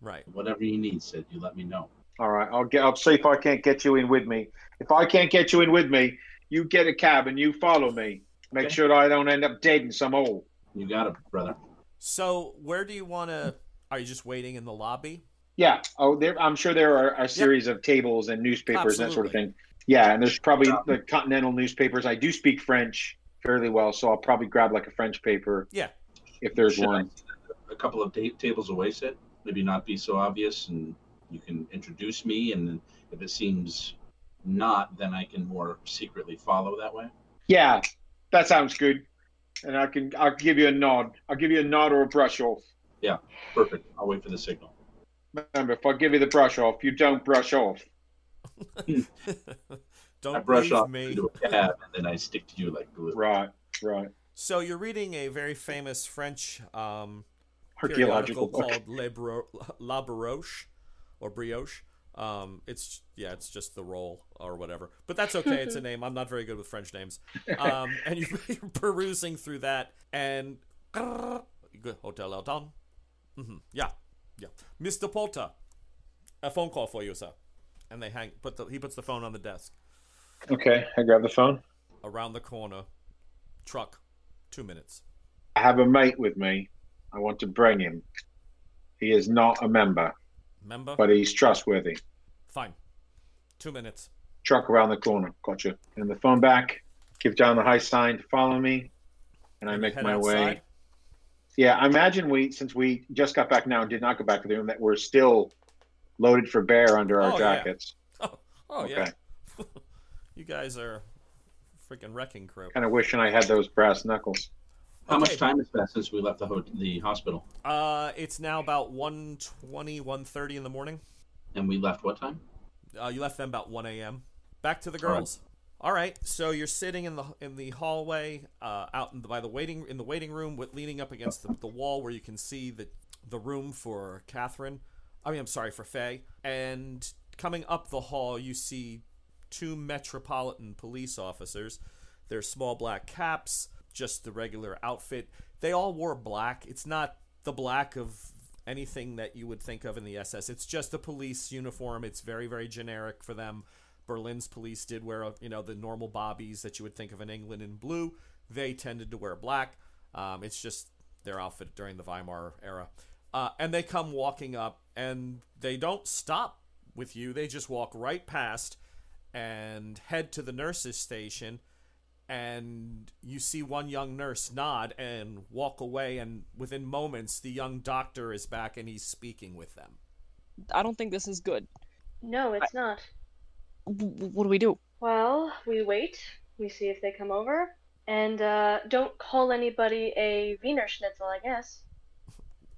Right. whatever you need, Sid, you let me know. all right, I'll get. I'll see if I can't get you in with me. If I can't get you in with me, you get a cab and you follow me. Make Okay. sure that I don't end up dead in some hole. You got it, brother. So where do you want to? Are you just waiting in the lobby? Yeah. Oh, there, I'm sure there are a series of tables and newspapers and that sort of thing. Yeah, and there's probably the continental newspapers. I do speak French fairly well, so I'll probably grab like a French paper Yeah. if there's Should one. sit a couple of ta- tables away, Sid. Maybe not be so obvious, and you can introduce me. And if it seems not, then I can more secretly follow that way. Yeah, that sounds good. And I can. I'll give you a nod. I'll give you a nod or a brush off. Yeah, perfect. I'll wait for the signal. Remember, if I give you the brush off, you don't brush off. Don't I brush off me. into a cab, and then I stick to you like glue. Right. Right. So you're reading a very famous French um, Archaeological book. called Le Bro- La Baroche or Brioche. Um, it's yeah, it's just the role or whatever, but that's okay. It's a name. I'm not very good with French names. Um, and you're, you're perusing through that, and good Hotel Adlon. hmm Yeah, yeah, Mr. Poulter, a phone call for you, sir. And they hang. Put the he puts the phone on the desk. Okay, I grab the phone. Around the corner, truck, two minutes. I have a mate with me. I want to bring him. He is not a member, Remember? but he's trustworthy. Fine. Two minutes. Truck around the corner. Gotcha. And the phone back. Give John the high sign to follow me. And I And make my way. outside. Yeah, I imagine we, since we just got back now and did not go back to the room, that we're still loaded for bear under our Oh, yeah. jackets. Oh, oh Okay. yeah. you guys are freaking wrecking crew. Kind of wishing I had those brass knuckles. How Okay. much time has passed since we left the ho- the hospital? Uh, it's now about 1.20, 1.30 in the morning. And we left what time? Uh, you left them about 1 a.m. Back to the All right. girls. All right, so you're sitting in the in the hallway, uh, out in the, by the waiting in the waiting room, with leaning up against the, the wall where you can see the the room for Catherine. I mean, I'm sorry for Fay. And coming up the hall, you see two metropolitan police officers. Their small black caps, just the regular outfit. They all wore black. It's not the black of anything that you would think of in the SS. It's just a police uniform. It's very, very generic for them. Berlin's police did wear, uh, you know, the normal bobbies that you would think of in England in blue. They tended to wear black. Um, it's just their outfit during the Weimar era. Uh, and they come walking up, and they don't stop with you. They just walk right past and head to the nurses' station. And you see one young nurse nod and walk away, and within moments, the young doctor is back and he's speaking with them. I don't think this is good. No, it's not. W- w- what do we do? Well, we wait. We see if they come over. And uh, don't call anybody a Wiener Schnitzel, I guess.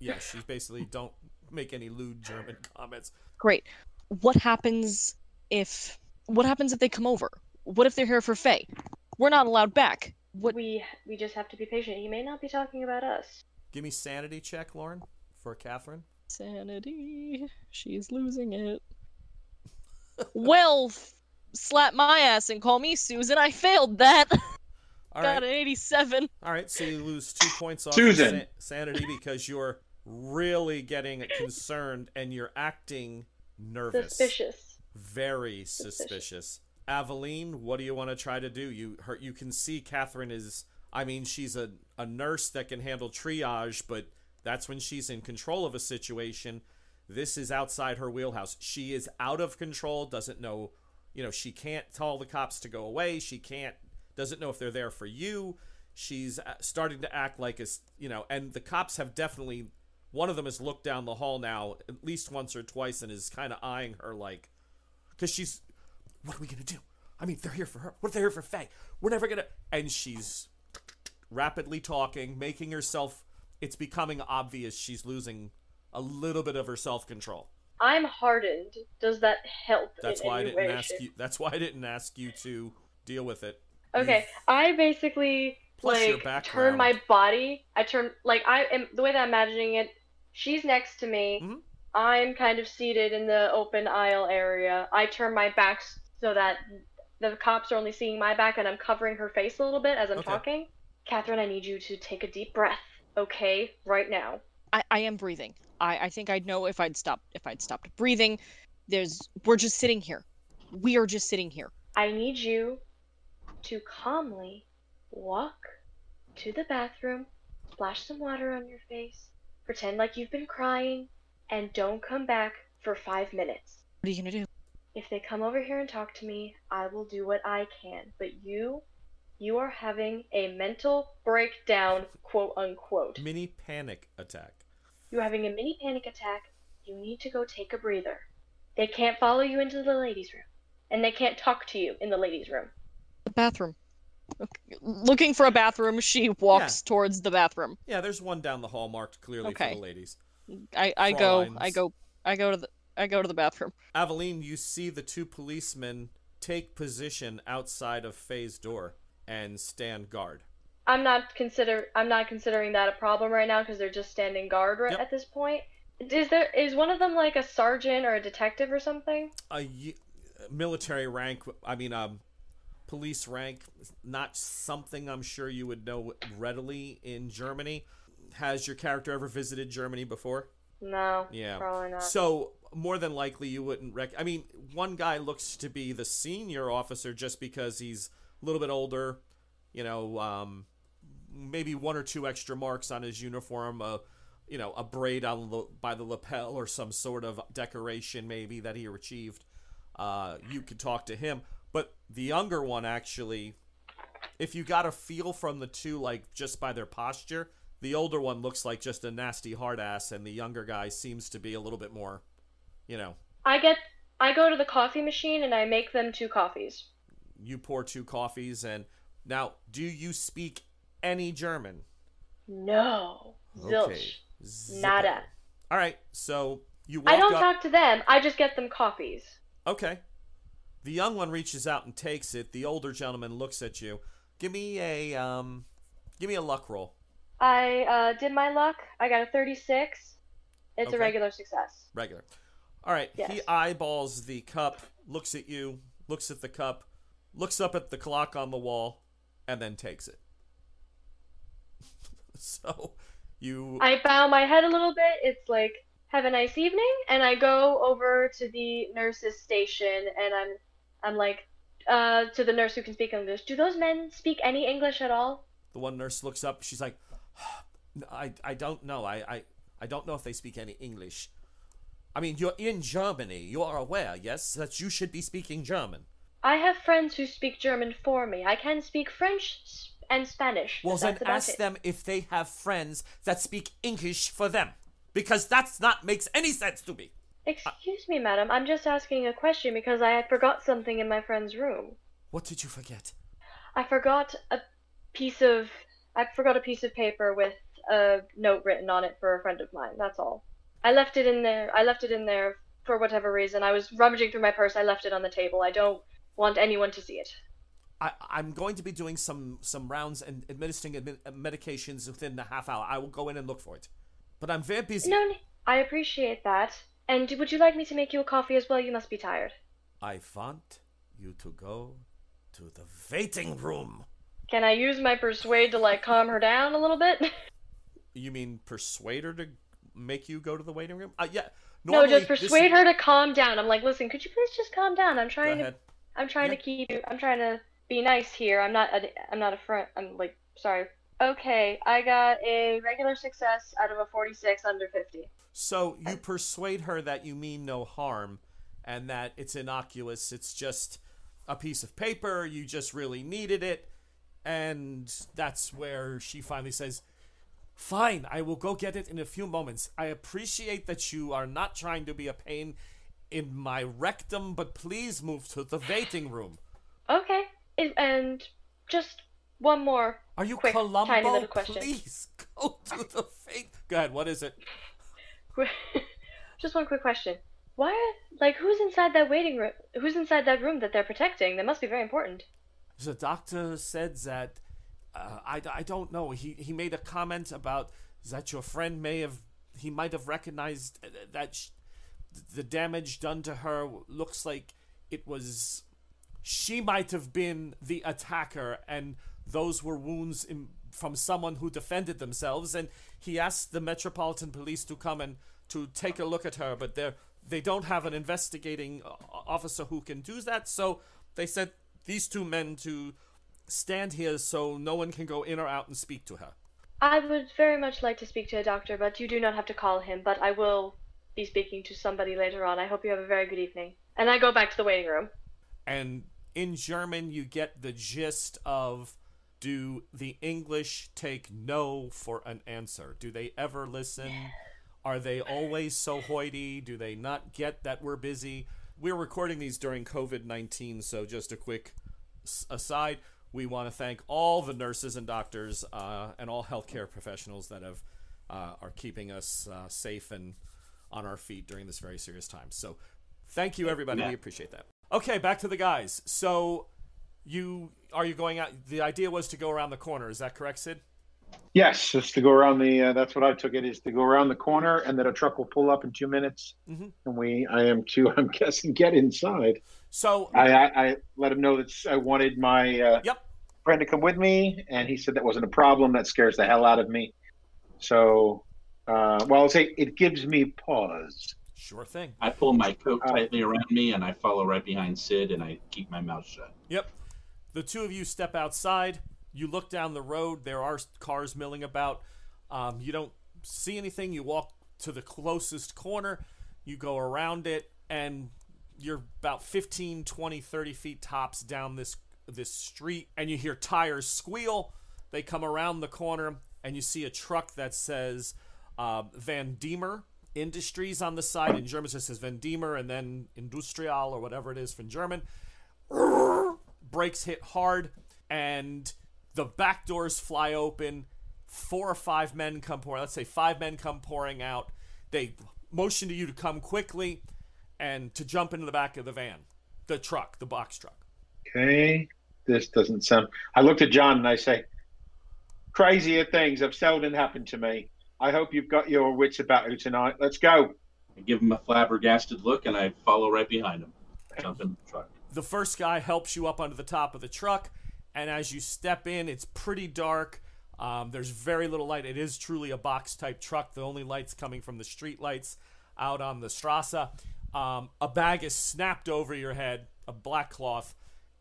Yeah, she's basically don't make any lewd German comments. Great. What happens if what happens if they come over? What if they're here for Fay? We're not allowed back. What We we just have to be patient. He may not be talking about us. Give me sanity check, Lauren, for Catherine. sanity? She's losing it. well, f- slap my ass and call me Susan. I failed that. All Got right. an 87. All right, so you lose two points off your Susan. sa- sanity because you're really getting concerned and you're acting nervous. Suspicious. Very Suspicious. suspicious. Aveline, what do you want to try to do? You her, you can see Catherine is I mean, she's a, a nurse that can handle triage, but that's when she's in control of a situation. This is outside her wheelhouse. She is out of control, doesn't know, you know, she can't tell the cops to go away. She can't doesn't know if they're there for you. She's uh, starting to act like a, you know, and the cops have definitely one of them has looked down the hall now at least once or twice and is kind of eyeing her like because she's what are we gonna do i mean they're here for her what if they're here for fay we're never gonna and she's rapidly talking making herself it's becoming obvious she's losing a little bit of her self-control I'm hardened. Does that help? that's why i didn't way, ask you that's why i didn't ask you to Deal with it. Okay, You've- I basically Plus like turn my body. I turn like I am the way that I'm imagining it. She's next to me. Mhm. I'm kind of seated in the open aisle area. I turn my back so that the cops are only seeing my back, and I'm covering her face a little bit as I'm Okay. talking. Catherine, I need you to take a deep breath. Okay, right now. I, I am breathing. I, I think I'd know if I'd stopped if I'd stopped breathing. There's we're just sitting here. We are just sitting here. I need you to calmly walk to the bathroom, splash some water on your face, pretend like you've been crying, and don't come back for five minutes. What are you gonna do? If they come over here and talk to me, I will do what I can. But you, you are having a mental breakdown, quote unquote. Mini panic attack. You're having a mini panic attack. You need to go take a breather. They can't follow you into the ladies' room. And they can't talk to you in the ladies' room. The bathroom. Looking for a bathroom, she walks towards the bathroom. Yeah, there's one down the hall marked clearly Okay. for the ladies. I, I go I go I go to the I go to the bathroom. Aveline, you see the two policemen take position outside of Fay's door and stand guard. I'm not consider I'm not considering that a problem right now because they're just standing guard right Yep. at this point. Is there is one of them like a sergeant or a detective or something? A y- military rank, I mean, um, police rank, not something I'm sure you would know readily in Germany. Has your character ever visited Germany before? No, Yeah. probably not. So more than likely you wouldn't rec. I mean, one guy looks to be the senior officer just because he's a little bit older. You know, um, maybe one or two extra marks on his uniform. Uh, you know, a braid on the, by the lapel or some sort of decoration maybe that he achieved. Uh, you could talk to him, but the younger one actually, if you got a feel from the two, like just by their posture, the older one looks like just a nasty hard ass, and the younger guy seems to be a little bit more, you know. I get I go to the coffee machine and I make them two coffees. You pour two coffees, and now, do you speak any German? No. Zilch. Zippo. Nada. All right, so you walk I don't up. talk to them. I just get them coffees. Okay. The young one reaches out and takes it. The older gentleman looks at you. Give me a um, give me a luck roll. I uh, did my luck. I got a 36. It's Okay. a regular success. Regular. All right. He eyeballs the cup, looks at you, looks at the cup, looks up at the clock on the wall, and then takes it. so you I bow my head a little bit. It's like, have a nice evening, and I go over to the nurse's station, and I'm, I'm like, uh, to the nurse who can speak English. Do those men speak any English at all? the one nurse looks up. She's like, I I don't know. I I I don't know if they speak any English. I mean, you're in Germany. You are aware, yes, that you should be speaking German. I have friends who speak German for me. I can speak French and Spanish. Well, then ask it. them if they have friends that speak English for them, because that's not makes any sense to me. Excuse me, madam. I'm just asking a question because I forgot something in my friend's room. What did you forget? I forgot a piece of I forgot a piece of paper with a note written on it for a friend of mine. That's all. I left it in there. I left it in there for whatever reason. I was rummaging through my purse. I left it on the table. I don't want anyone to see it. I, I'm going to be doing some some rounds and administering admi- uh, medications within the half hour. I will go in and look for it, but I'm very busy. No, I appreciate that. And would you like me to make you a coffee as well? You must be tired. I want you to go to the waiting room. Can I use my persuade to like calm her down a little bit? You mean persuade her to make you go to the waiting room? Uh, yeah. no, just persuade is- her to calm down. I'm like, listen, could you please just calm down? I'm trying to. I'm trying Yeah. to keep. I'm trying to be nice here. I'm not. A, I'm not a front. I'm like sorry. Okay, I got a regular success out of a 46 under 50. So you persuade her that you mean no harm and that it's innocuous. It's just a piece of paper. You just really needed it. And that's where she finally says, Fine, I will go get it in a few moments. I appreciate that you are not trying to be a pain in my rectum, but please move to the waiting room. Okay, and just one more. Are you quick, Columbo? tiny little question. Please go to the fate. Go ahead, what is it? just one quick question. Why? Are, like, who's inside that waiting room? Who's inside that room that they're protecting? That must be very important. the doctor said that uh, I, I don't know. He he made a comment about that your friend may have he might have recognized that sh- the damage done to her looks like it was she might have been the attacker and those were wounds in, from someone who defended themselves and he asked the metropolitan police to come and to take a look at her but they're they don't have an investigating uh, officer who can do that so they sent these two men to stand here so no one can go in or out and speak to her I would very much like to speak to a doctor, but you do not have to call him. But I will be speaking to somebody later on. I hope you have a very good evening. And I go back to the waiting room. and in German you get the gist of do the English take no for an answer? Do they ever listen? Are they always so hoity? Do they not get that we're busy? We're recording these during COVID 19, so just a quick aside. We want to thank all the nurses and doctors uh, and all healthcare professionals that have uh, are keeping us uh, safe and on our feet during this very serious time. So, thank you, everybody. We appreciate that. Okay, back to the guys. So, you are you going out? The idea was to go around the corner. Is that correct, Sid? Yes, just to go around the. Uh, that's what I took it is to go around the corner, and then a truck will pull up in two minutes, Mhm. and we. I am to. I'm guessing get inside. So, I, I, I let him know that I wanted my uh, yep. friend to come with me, and he said that wasn't a problem. That scares the hell out of me. So, uh, well, I'll say it gives me pause. Sure thing. I pull my coat Uh, tightly around me and I follow right behind Sid and I keep my mouth shut. Yep. The two of you step outside. You look down the road. There are cars milling about. Um, you don't see anything. You walk to the closest corner. You go around it, and you're about 15, 20, 30 feet tops down this this street, and you hear tires squeal. They come around the corner, and you see a truck that says uh, Van Diemer Industries on the side. In German, it says Van Diemer, and then Industrial or whatever it is from German brakes hit hard and the back doors fly open four or five men come pouring let's say five men come pouring out they motion to you to come quickly and to jump into the back of the van the truck the box truck Okay, this doesn't sound. I looked at John and I say, "Crazier things have seldom happened to me. I hope you've got your wits about you tonight. Let's go." I give him a flabbergasted look and I follow right behind him. Jump in the truck. the first guy helps you up onto the top of the truck and as you step in it's pretty dark um, there's very little light it is truly a box type truck the only lights coming from the street lights out on the strasse um, a bag is snapped over your head a black cloth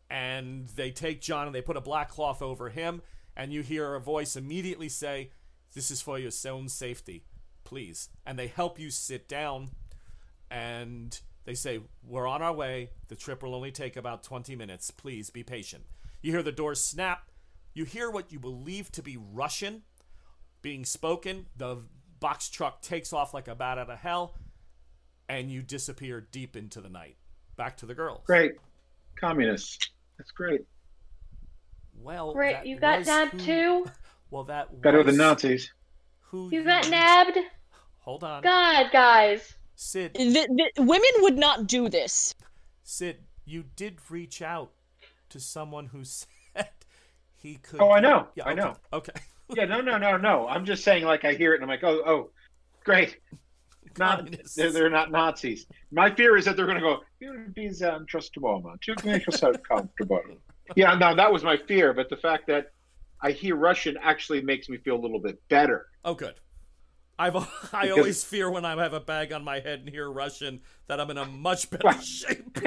and they take john and they put a black cloth over him and you hear a voice immediately say this is for your own safety please and they help you sit down and they say, We're on our way. The trip will only take about 20 minutes. Please be patient. You hear the doors snap. You hear what you believe to be Russian being spoken. The box truck takes off like a bat out of hell, and you disappear deep into the night. Back to the girls. Great, communists. That's great. Well, Great, that you got nabbed who- too? Well, that Better was than Nazis. Who You got nabbed? Hold on, God, guys. Sid. The, the, women would not do this. Sid, you did reach out to someone who said he could. Oh, I know. Yeah, I okay, know. Okay. Yeah, no, no, no, no. I'm just saying, like, I hear it and I'm like, oh, oh, great. Not, they're, they're not Nazis. My fear is that they're going to go, you be untrustable, to make yourself comfortable. yeah, no, that was my fear. But the fact that I hear Russian actually makes me feel a little bit better. Oh, good. I've I Because- always fear when I have a bag on my head and hear Russian that I'm in a much better shape.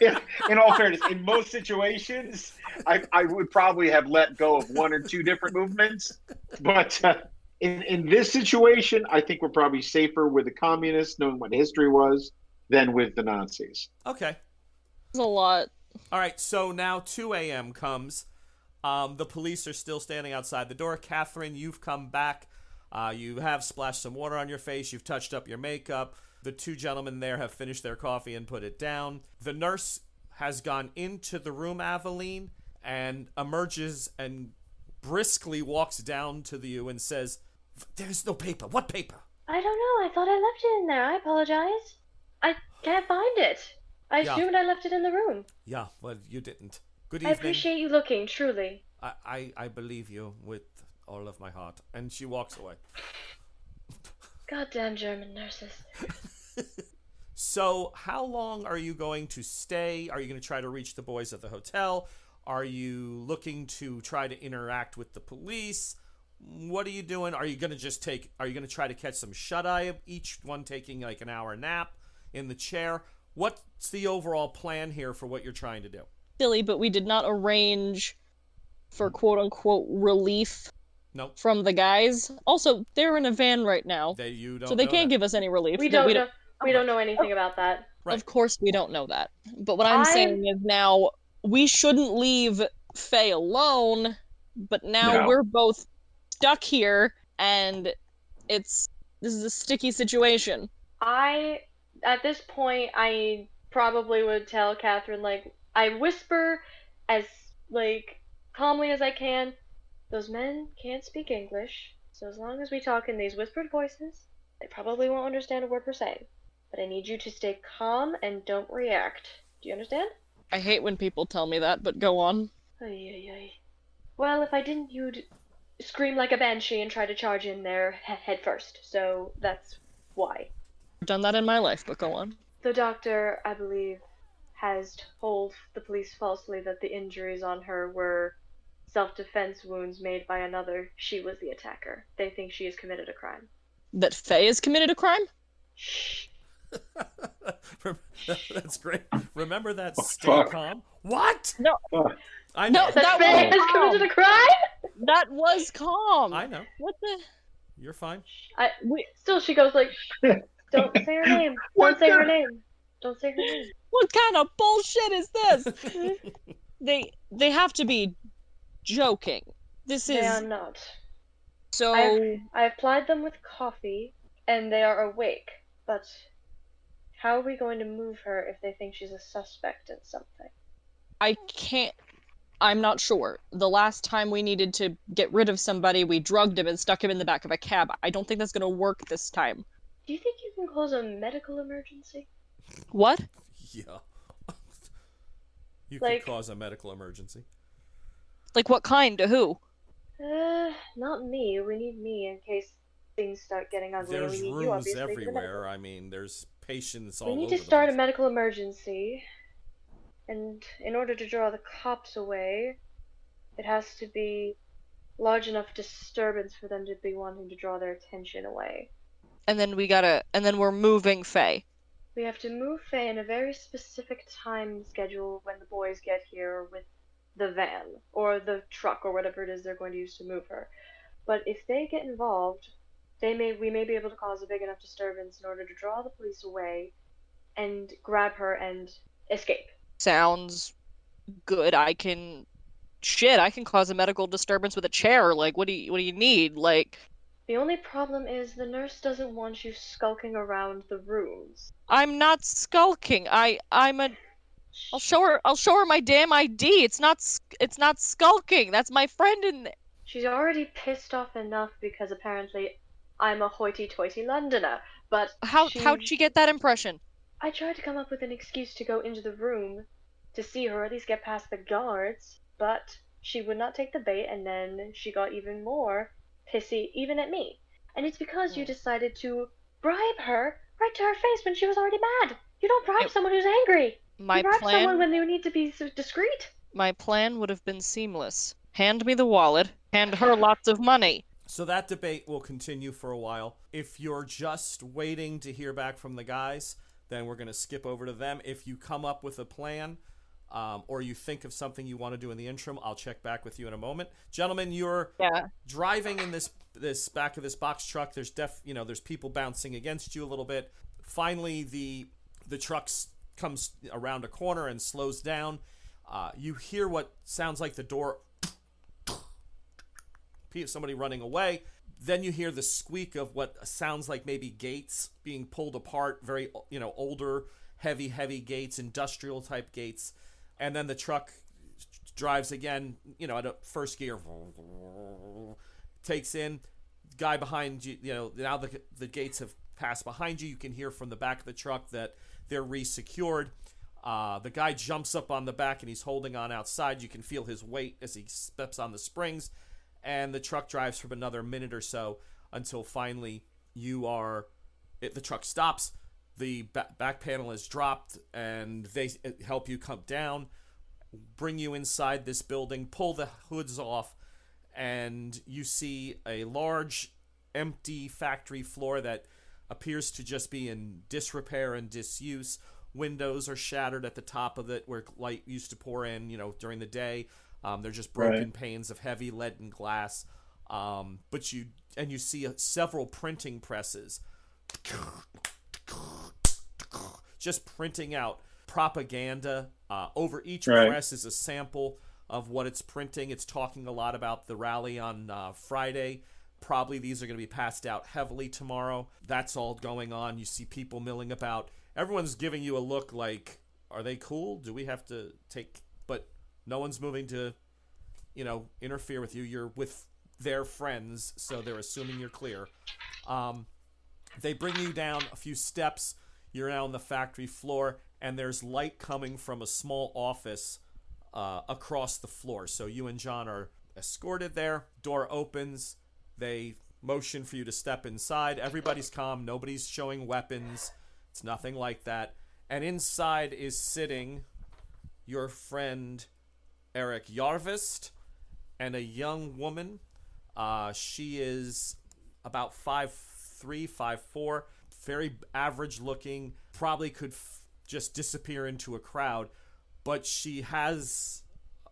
in, in all fairness, in most situations, I, I would probably have let go of one or two different movements. But uh, in, in this situation, I think we're probably safer with the communists, knowing what history was, than with the Nazis. Okay. It's a lot. All right. So now 2 a.m. comes. Um, the police are still standing outside the door. Catherine, you've come back. Uh, you have splashed some water on your face. You've touched up your makeup. The two gentlemen there have finished their coffee and put it down. The nurse has gone into the room, Aveline, and emerges and briskly walks down to you and says, There's no paper. What paper? I don't know. I thought I left it in there. I apologize. I can't find it. I Yeah. assumed I left it in the room. Yeah, well, you didn't. Good evening. I appreciate you looking, truly. I, I, I believe you with all of my heart. And she walks away. Goddamn German nurses. So, how long are you going to stay? Are you going to try to reach the boys at the hotel? Are you looking to try to interact with the police? What are you doing? Are you going to just take are you going to try to catch some shut eye each one taking like an hour nap in the chair? What's the overall plan here for what you're trying to do? Silly, but we did not arrange for mm. quote unquote relief Nope. from the guys. Also, they're in a van right now, They you don't so they can't that. give us any relief. We No, don't know. We don't know anything about that. Right. Of course, we don't know that. But what I'm I'm- saying is now we shouldn't leave Fay alone. But now No. we're both stuck here, and it's this is a sticky situation. I, at this point, I probably would tell Catherine, like, I whisper as, like, calmly as I can, those men can't speak English, so as long as we talk in these whispered voices, they probably won't understand a word we're saying. But I need you to stay calm and don't react. Do you understand? I hate when people tell me that, but go on. Ay, ay, ay. Well, if I didn't, you'd scream like a banshee and try to charge in there he- head first, so that's why. I've done that in my life, but go on. The doctor, I believe, has told the police falsely that the injuries on her were self defense wounds made by another. She was the attacker. They think she has committed a crime. That Fay has committed a crime? Shh. That's great. Remember that Oh, stay fuck. calm? What? No. I No, know. That, That Fay has committed a crime? That was calm. I know. What the? You're fine. I, We, still, she goes like, don't say her name. Don't say her name. Don't say her name. what kind of bullshit is this? they they have to be joking. This They are is not. so. I've, I've plied them with coffee, and they are awake. But how are we going to move her if they think she's a suspect in something? I can't. I'm not sure. The last time we needed to get rid of somebody, we drugged him and stuck him in the back of a cab. I don't think that's gonna work this time. Do you think you can cause a medical emergency? What? Yeah. you Like- could cause a medical emergency. Like what kind? To who? Uh, not me. We need me in case things start getting ugly. and There's we need you, rooms obviously, everywhere. I mean, there's patients all over. We need over to start a medical emergency, and in order to draw the cops away, it has to be large enough disturbance for them to be wanting to draw their attention away. And then we gotta. And then we're moving Fay. We have to move Fay in a very specific time schedule when the boys get here with the van or the truck or whatever it is they're going to use to move her. But if they get involved, they may we may be able to cause a big enough disturbance in order to draw the police away and grab her and escape. Sounds good. I can. Shit, I can cause a medical disturbance with a chair. Like, what do you what do you need? Like, The only problem is the nurse doesn't want you skulking around the rooms. I'm not skulking. I I'm a. I'll show her. I'll show her my damn ID. It's not. It's not skulking. That's my friend in. th- She's already pissed off enough because apparently I'm a hoity-toity Londoner. But How she... how'd she get that impression? I tried to come up with an excuse to go into the room to see her, or at least get past the guards, but she would not take the bait, and then she got even more pissy, even at me. And it's because you Hmm. decided to bribe her right to her face when she was already mad. You don't bribe It- someone who's angry. My you bribe someone when they need to be so discreet. My plan would have been seamless. Hand me the wallet. Hand her lots of money. So that debate will continue for a while. If you're just waiting to hear back from the guys, then we're going to skip over to them. If you come up with a plan um, or you think of something you want to do in the interim, I'll check back with you in a moment. Gentlemen, you're Yeah. driving in this this back of this box truck. There's def you know there's people bouncing against you a little bit. Finally, the the truck comes around a corner and slows down. Uh, you hear what sounds like the door somebody running away. Then you hear the squeak of what sounds like maybe gates being pulled apart, very you know older, heavy, heavy gates, industrial type gates, and then the truck drives again, you know, at a first gear, takes in guy behind you. You know, now the the gates have passed behind you. You can hear from the back of the truck that they're resecured. Uh, the guy jumps up on the back and he's holding on outside. You can feel his weight as he steps on the springs, and the truck drives for another minute or so until finally you are. The truck stops. The ba- back panel is dropped, and they help you come down, bring you inside this building, pull the hoods off, and you see a large empty factory floor that appears to just be in disrepair and disuse. Windows are shattered at the top of it where light used to pour in, you know, during the day. Um, they're just broken Right. panes of heavy lead and glass. Um, but you and you see uh, several printing presses just printing out propaganda. Uh, over each Right. press is a sample of what it's printing. It's talking a lot about the rally on uh, Friday. Probably these are going to be passed out heavily tomorrow. That's all going on. You see people milling about. Everyone's giving you a look like, are they cool? Do we have to take. No one's moving to, you know, interfere with you. You're with their friends, so they're assuming you're clear. Um, they bring you down a few steps. You're now on the factory floor, and there's light coming from a small office uh, across the floor. So you and John are escorted there. Door opens. They motion for you to step inside. Everybody's calm. Nobody's showing weapons. It's nothing like that. And inside is sitting your friend Eric Yarvist and a young woman. Uh, she is about five three, five four, very average looking. Probably could f- just disappear into a crowd, but she has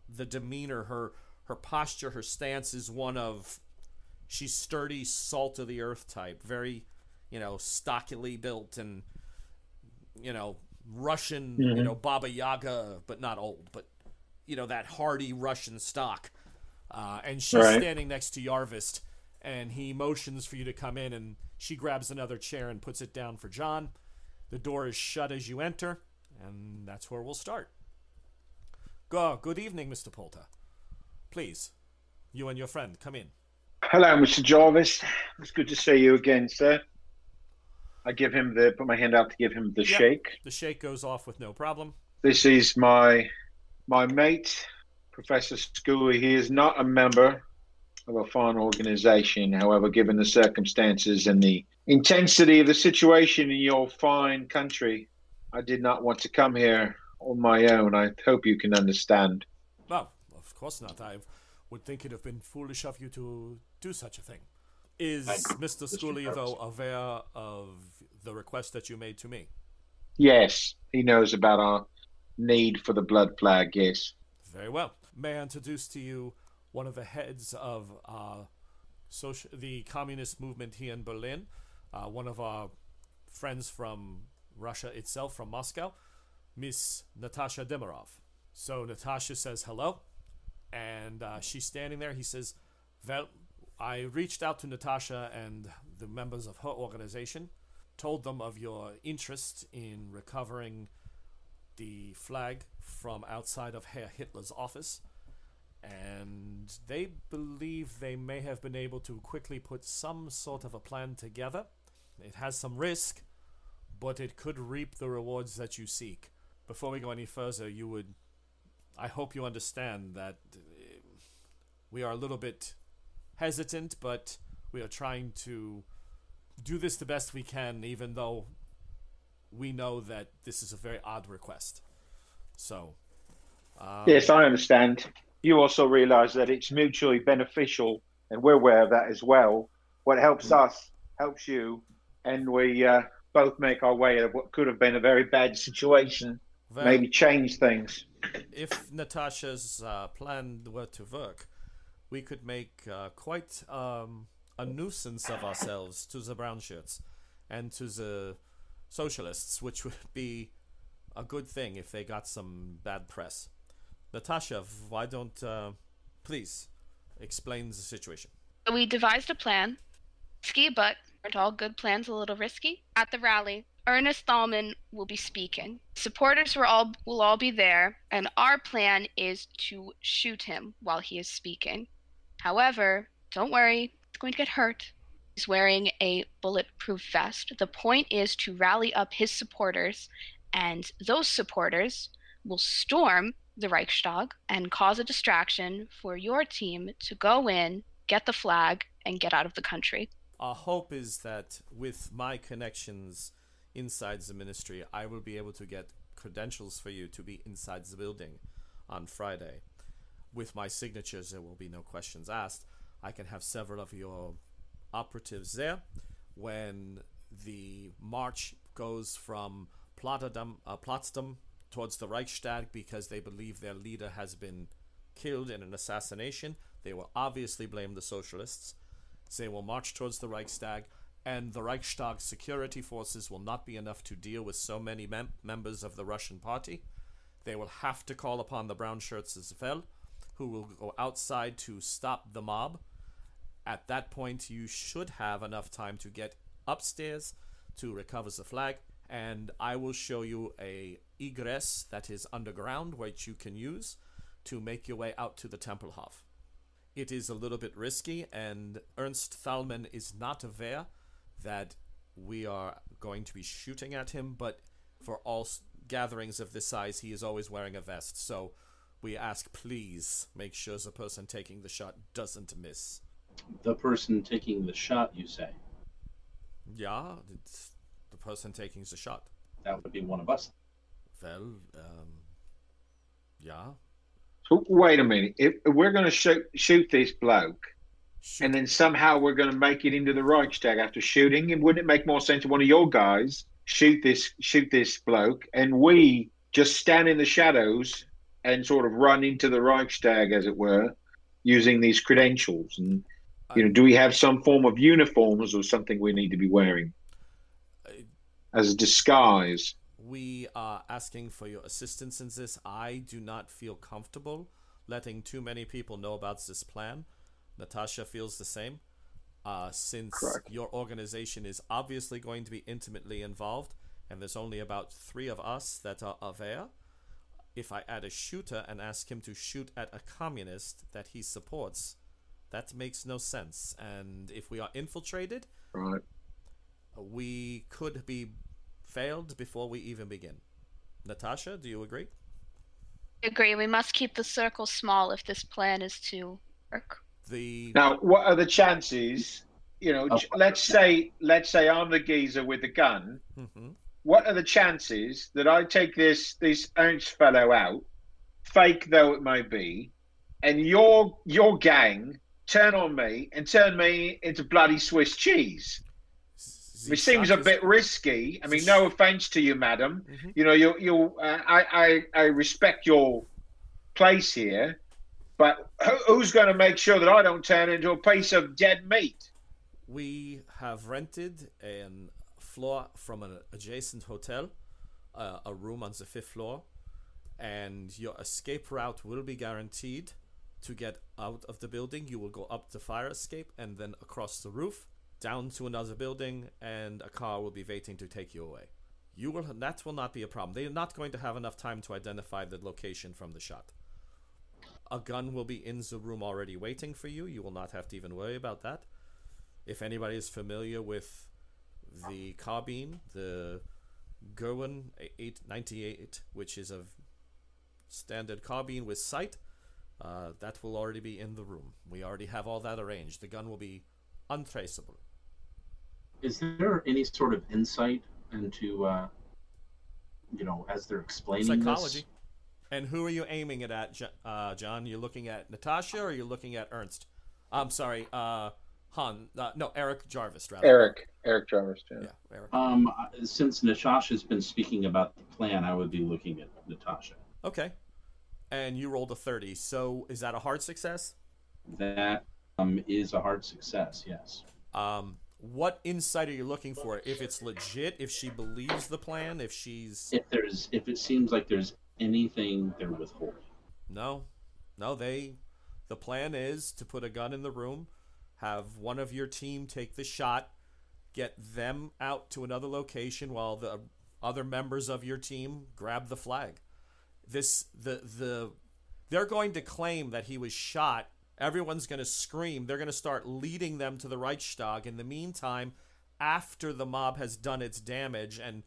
the demeanor, her her posture, her stance is one of she's sturdy, salt of the earth type, very you know stockily built and you know Russian, you Mhm. know Baba Yaga, but not old, but you know that hardy Russian stock. Uh, and she's Right. standing next to Yarvist, and he motions for you to come in, and she grabs another chair and puts it down for John. The door is shut as you enter, and that's where we'll start. Go, good evening, Mr. Poulter. Please, you and your friend, come in. Hello, Mr. Jarvis. It's good to see you again, sir. I give him the put my hand out to give him the Yep. shake. The shake goes off with no problem. This is my my mate, Professor Schooley. He is not a member of a foreign organization. However, given the circumstances and the intensity of the situation in your fine country, I did not want to come here on my own. I hope you can understand. Well, of course not. I would think it'd have been foolish of you to do such a thing. Is Mr. Mr. Scully, though, aware of the request that you made to me? Yes, he knows about our need for the blood flag. Yes. Very well. May I introduce to you one of the heads of uh, social, the communist movement here in Berlin, uh, one of our friends from Russia itself, from Moscow, Miss Natasha Demirov. So Natasha says hello, and uh, she's standing there. He says, Well, I reached out to Natasha and the members of her organization, told them of your interest in recovering the flag from outside of Herr Hitler's office, and they believe they may have been able to quickly put some sort of a plan together. It has some risk, but it could reap the rewards that you seek. Before we go any further, you would. I hope you understand that uh, we are a little bit hesitant, but we are trying to do this the best we can, even though we know that this is a very odd request. So, um, Yes, I understand. You also realize that it's mutually beneficial, and we're aware of that as well. What helps us helps you, and we uh, both make our way out of what could have been a very bad situation, well, maybe change things. if Natasha's uh, plan were to work, we could make uh, quite um, a nuisance of ourselves to the brown shirts and to the socialists, which would be a good thing if they got some bad press. Natasha, why don't uh, please explain the situation? We devised a plan. Ski but aren't all good plans a little risky? At the rally, Ernest Thälmann will be speaking. Supporters will all will all be there, and our plan is to shoot him while he is speaking. However, don't worry, he's going to get hurt. He's wearing a bulletproof vest. The point is to rally up his supporters And those supporters will storm the Reichstag and cause a distraction for your team to go in, get the flag, and get out of the country. Our hope is that with my connections inside the ministry, I will be able to get credentials for you to be inside the building on Friday. With my signatures, there will be no questions asked. I can have several of your operatives there when the march goes from Potsdam, uh, towards the Reichstag because they believe their leader has been killed in an assassination. They will obviously blame the socialists. They will march towards the Reichstag, and the Reichstag security forces will not be enough to deal with so many mem- members of the Russian party. They will have to call upon the brown shirts as well, who will go outside to stop the mob. At that point, you should have enough time to get upstairs to recover the flag, and I will show you a egress that is underground, which you can use to make your way out to the Tempelhof. It is a little bit risky, and Ernst Thälmann is not aware that we are going to be shooting at him, but for all gatherings of this size, he is always wearing a vest. So we ask, please make sure the person taking the shot doesn't miss. The person taking the shot, you say, Yeah, it's the person taking the shot. that would be one of us. Well, um, yeah. So wait a minute. If if we're going to shoot shoot this bloke, Shoot. and then somehow we're going to make it into the Reichstag after shooting him, wouldn't it make more sense if one of your guys shoot this shoot this bloke, and we just stand in the shadows and sort of run into the Reichstag, as it were, using these credentials? And you know, do we have some form of uniforms or something we need to be wearing as a disguise? we are asking for your assistance in this. I do not feel comfortable letting too many people know about this plan. Natasha feels the same. Uh, since Correct. your organization is obviously going to be intimately involved, and there's only about three of us that are aware, if I add a shooter and ask him to shoot at a communist that he supports, that makes no sense. And if we are infiltrated, Right. we could be failed before we even begin. Natasha, do you agree? Agree, we must keep the circle small if this plan is to work. The Now, what are the chances? You know, Oh. let's say let's say I'm the geezer with the gun. Mhm. What are the chances that I take this this Ernst fellow out, fake though it may be, and your your gang turn on me and turn me into bloody Swiss cheese? It seems a bit risky. I mean, no offense to you, madam. Mhm. You know, you you uh, I, I I respect your place here, but who, who's going to make sure that I don't turn into a piece of dead meat? We have rented a floor from an adjacent hotel, uh, a room on the fifth floor, and your escape route will be guaranteed. To get out of the building, you will go up the fire escape and then across the roof, down to another building, and a car will be waiting to take you away. You will that will not be a problem. They are not going to have enough time to identify the location from the shot. A gun will be in the room already waiting for you. You will not have to even worry about that. If anybody is familiar with the carbine, the Gewehr 898, which is a standard carbine with sight, uh, that will already be in the room. We already have all that arranged. The gun will be untraceable. Is there any sort of insight into, uh, you know, as they're explaining Psychology. this? And who are you aiming it at, uh, John? You're looking at Natasha or you're looking at Ernst? I'm sorry, uh, Han. Uh, no, Eric Jarvis, rather. Eric, Eric Jarvis. Yeah. Yeah, Eric. Um, uh, since Natasha's been speaking about the plan, I would be looking at Natasha. Okay. And you rolled a 30. So is that a hard success? That um, is a hard success. Yes. Um, what insight are you looking for? If it's legit, if she believes the plan, if she's If there's, if it seems like there's anything they're withholding. no, no, they. The plan is to put a gun in the room, have one of your team take the shot, get them out to another location while the other members of your team grab the flag. This the the they're going to claim that he was shot. Everyone's going to scream. They're going to start leading them to the Reichstag. In the meantime, after the mob has done its damage and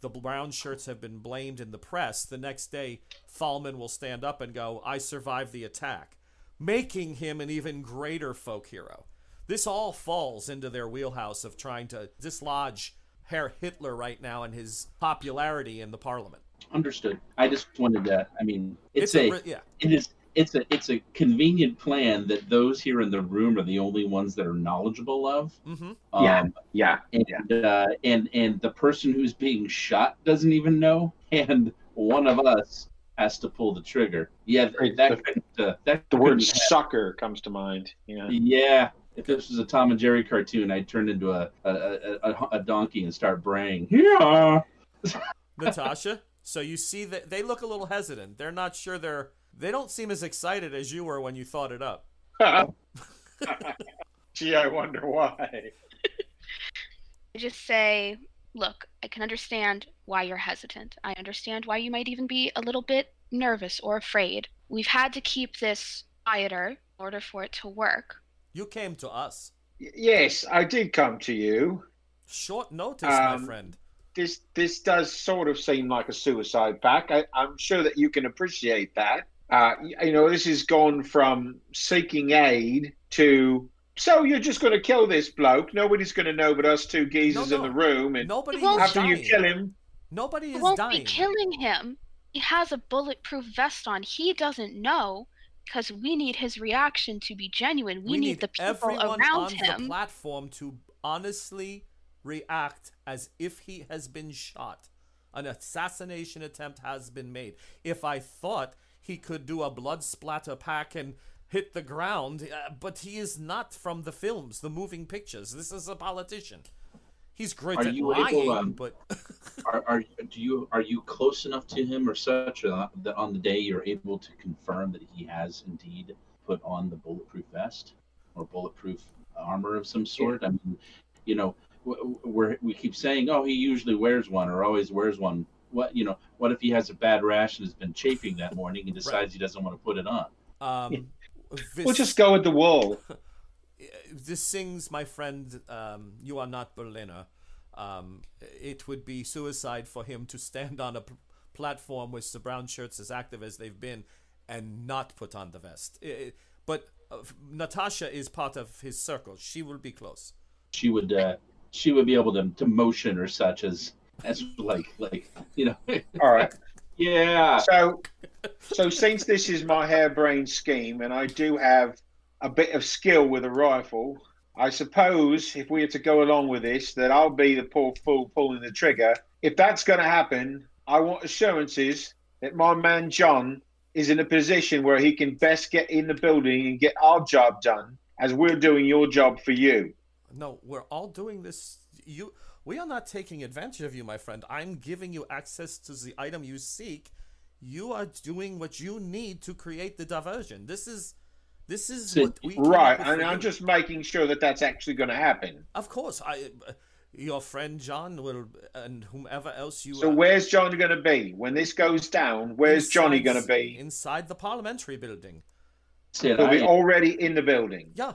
the brown shirts have been blamed in the press, the next day Thälmann will stand up and go, I survived the attack, making him an even greater folk hero. This all falls into their wheelhouse of trying to dislodge Herr Hitler right now and his popularity in the parliament. Understood. I just wanted to. I mean, it's, It's a a, yeah. it is it's a it's a convenient plan that those here in the room are the only ones that are knowledgeable of. Mm-hmm. Yeah. Um, Yeah. and uh, and and the person who's being shot doesn't even know, and one of us has to pull the trigger. Yeah, Right, that the- couldn't, uh, that The word couldn't sucker comes to mind. Yeah. Yeah, if this was a Tom and Jerry cartoon, I'd turn into a a, a, a, a donkey and start braying. Yeah. Natasha. So you see that they look a little hesitant. They're not sure they're. They don't seem as excited as you were when you thought it up. Gee, I wonder why. I just say, look, I can understand why you're hesitant. I understand why you might even be a little bit nervous or afraid. We've had to keep this quieter in order for it to work. You came to us. Y- Yes, I did come to you. Short notice, my Um, friend. This this does sort of seem like a suicide pact. I, I'm sure that you can appreciate that. Uh, you know, this has gone from seeking aid to so you're just going to kill this bloke. Nobody's going to know but us two geezers No, in the room, and Nobody Well, is after dying. you kill him, Nobody You is won't dying. be killing him. He has a bulletproof vest on. He doesn't know because we need his reaction to be genuine. We, need, the people everyone around on the platform to honestly react as if he has been shot. An assassination attempt has been made. If I thought he could do a blood splatter pack and hit the ground, uh, but he is not from the films, the moving pictures. This is a politician. He's great Are at you able, um, but Are, are do you are you close enough to him or such that on the day you're able to confirm that he has indeed put on the bulletproof vest or bulletproof armor of some sort? I mean, you know, w- we're, we keep saying, oh, he usually wears one or always wears one. What you know? What if he has a bad rash and has been chafing that morning and decides he doesn't want to put it on? um, we'll just go with the wall. this sings, my friend, um, you are not Berliner. Um, it would be suicide for him to stand on a p- platform with the brown shirts as active as they've been and not put on the vest. I- I- but uh, Natasha is part of his circle. She will be close. She would uh, she would be able to, to motion or such as as like like you know All right. yeah So, so since this is my harebrained scheme, and I do have a bit of skill with a rifle, I suppose if we are to go along with this, that I'll be the poor fool pulling the trigger. If that's going to happen, I want assurances that my man John is in a position where he can best get in the building and get our job done, as we're doing your job for you. No, we're all doing this. You, we are not taking advantage of you, my friend. I'm giving you access to the item you seek. You are doing what you need to create the diversion. This is, this is So- what we Right, and I'm just making sure that that's actually going to happen. Of course, I, uh, your friend John will, and whomever else you. So uh, where's John going to be when this goes down? Where's Johnny going to be? inside the parliamentary building? Sid, He'll be already in the building. Yeah,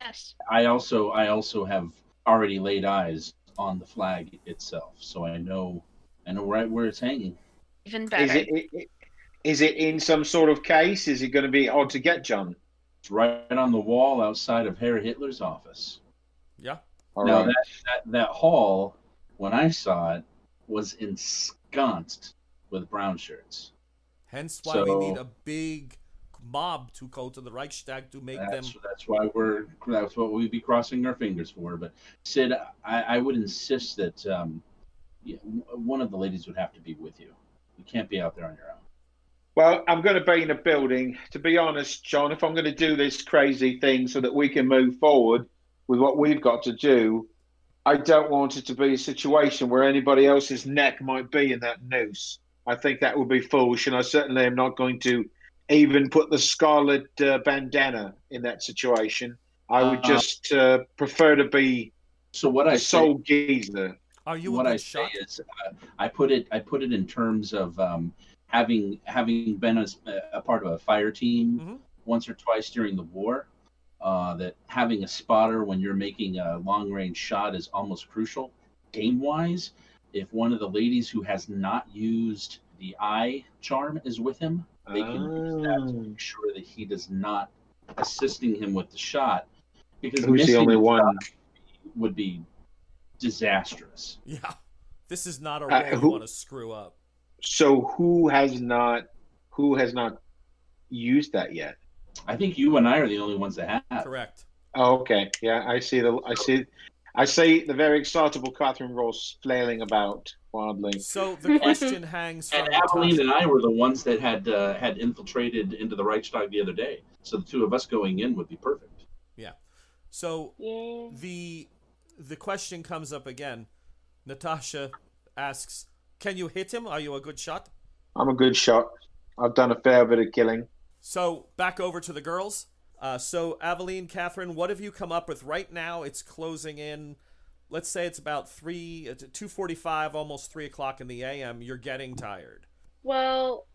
Yes. I also I also have already laid eyes on the flag itself, so I know I know right where it's hanging. Even Is better. it, it, it is it in some sort of case? Is it going to be hard to get, John? It's right on the wall outside of Herr Hitler's office. yeah. All now right. that, that that hall, when I saw it, was ensconced with brown shirts. Hence why we need a big mob to go to the Reichstag to make them. That's that's why we're that's what we'd be crossing our fingers for. But Sid, I, I would insist that um, yeah, one of the ladies would have to be with you. You can't be out there on your own. Well, I'm going to be in a building. To be honest, John, if I'm going to do this crazy thing so that we can move forward with what we've got to do, I don't want it to be a situation where anybody else's neck might be in that noose. I think that would be foolish, and I certainly am not going to even put the scarlet uh, bandana in that situation. I would Uh, just uh, prefer to be So what I a say, sole geezer. Are you what a I good say is, uh, I put it I put it in terms of um, having having been a, a part of a fire team Mhm. once or twice during the war. Uh, that having a spotter when you're making a long range shot is almost crucial game wise. if one of the ladies who has not used the eye charm is with him, they can use that to Oh. make sure that he does not assisting him with the shot. Because Who's the missing only the one? would be disastrous. Yeah. This is not a Uh, roll you who- want to screw up. So who has not who has not used that yet? I think you and I are the only ones that have. Correct. Oh, okay. Yeah, I see the I see I see the very excitable Catherine Ross flailing about wildly. So the question hangs And Aveline Natasha. and I were the ones that had uh, had infiltrated into the Reichstag the other day. So the two of us going in would be perfect. Yeah. So Yeah. the the question comes up again. Natasha asks, "Can you hit him? Are you a good shot?" I'm a good shot. I've done a fair bit of killing. So back over to the girls. Uh, so Aveline, Catherine, what have you come up with right now? It's closing in. Let's say it's about three, uh, two forty-five, almost three o'clock in the a.m. You're getting tired. Well,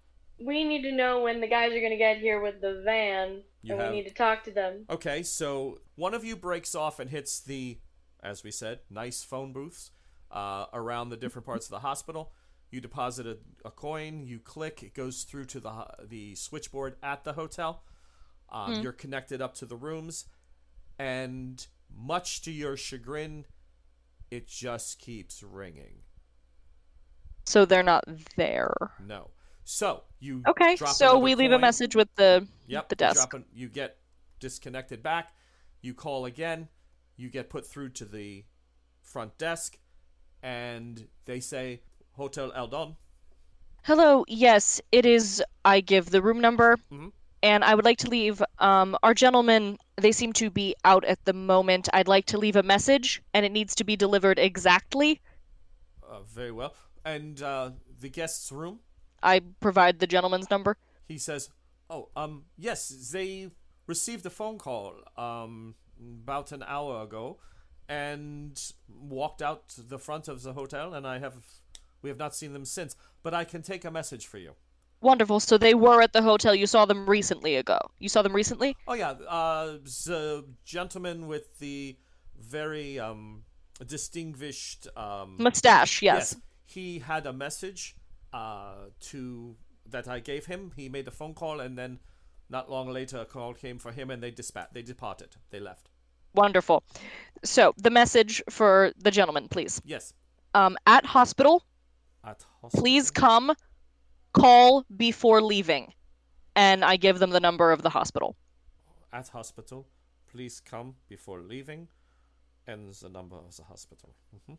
we need to know when the guys are gonna get here with the van, You and have- we need to talk to them. Okay, so one of you breaks off and hits the, as we said, nice phone booths uh, around the different parts of the hospital. You deposit a, a coin, you click, it goes through to the the switchboard at the hotel. Um, You're connected up to the rooms, and much to your chagrin, it just keeps ringing. So they're not there. No. So you Okay, so we leave a message with the Yep. the you desk. drop an- you get disconnected back. You call again. You get put through to the front desk, and they say Hotel Adlon. Hello, yes, it is. I give the room number, Mhm. And I would like to leave. Um, our gentlemen, they seem to be out at the moment. I'd like to leave a message, and it needs to be delivered exactly. Uh, very well. And uh, the guest's room. I provide the gentleman's number. He says, "Oh, um, yes, they received a phone call um about an hour ago, and walked out to the front of the hotel, and I have we have not seen them since. But I can take a message for you." Wonderful. So they were at the hotel. You saw them recently ago. You saw them recently? Oh yeah, uh, the gentleman with the very um distinguished um Mustache, yes. he had a message uh to that I gave him. He made a phone call and then not long later a call came for him and they dispat they departed. They left. Wonderful. So the message for the gentleman, please. Yes. Um, at hospital, At hospital. please come, call before leaving, and I give them the number of the hospital. At hospital. Please come before leaving. And the number of the hospital. hmm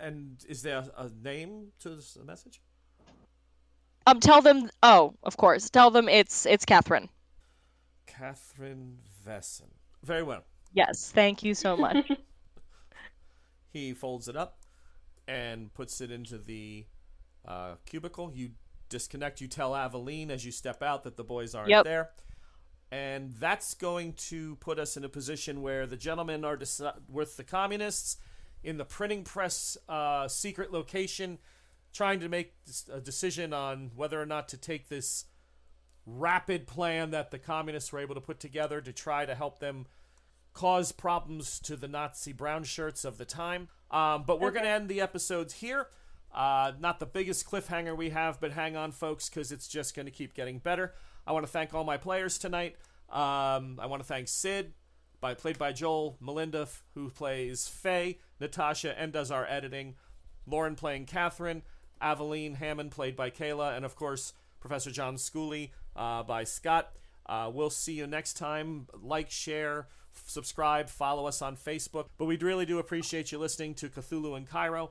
And is there a name to this message? Um, tell them. Oh, of course. Tell them it's it's Catherine. Catherine Wesson. Very well. Yes. Thank you so much. He folds it up and puts it into the uh, cubicle. You disconnect. You tell Aveline as you step out that the boys aren't Yep. there. And that's going to put us in a position where the gentlemen are deci- with the communists in the printing press uh, secret location, trying to make a decision on whether or not to take this rapid plan that the communists were able to put together to try to help them cause problems to the Nazi brown shirts of the time. Um, but we're going to end the episodes here. Uh, not the biggest cliffhanger we have, but hang on, folks, because it's just going to keep getting better. I want to thank all my players tonight. Um, I want to thank Sid, by played by Joel, Melinda, who plays Fay, Natasha, and does our editing, Lauren playing Catherine, Aveline Hammond, played by Kayla, and of course, Professor John Schooley uh, by Scott. Uh, we'll see you next time. Like, share, f- subscribe, follow us on Facebook. But we really do appreciate you listening to Cthulhu in Cairo,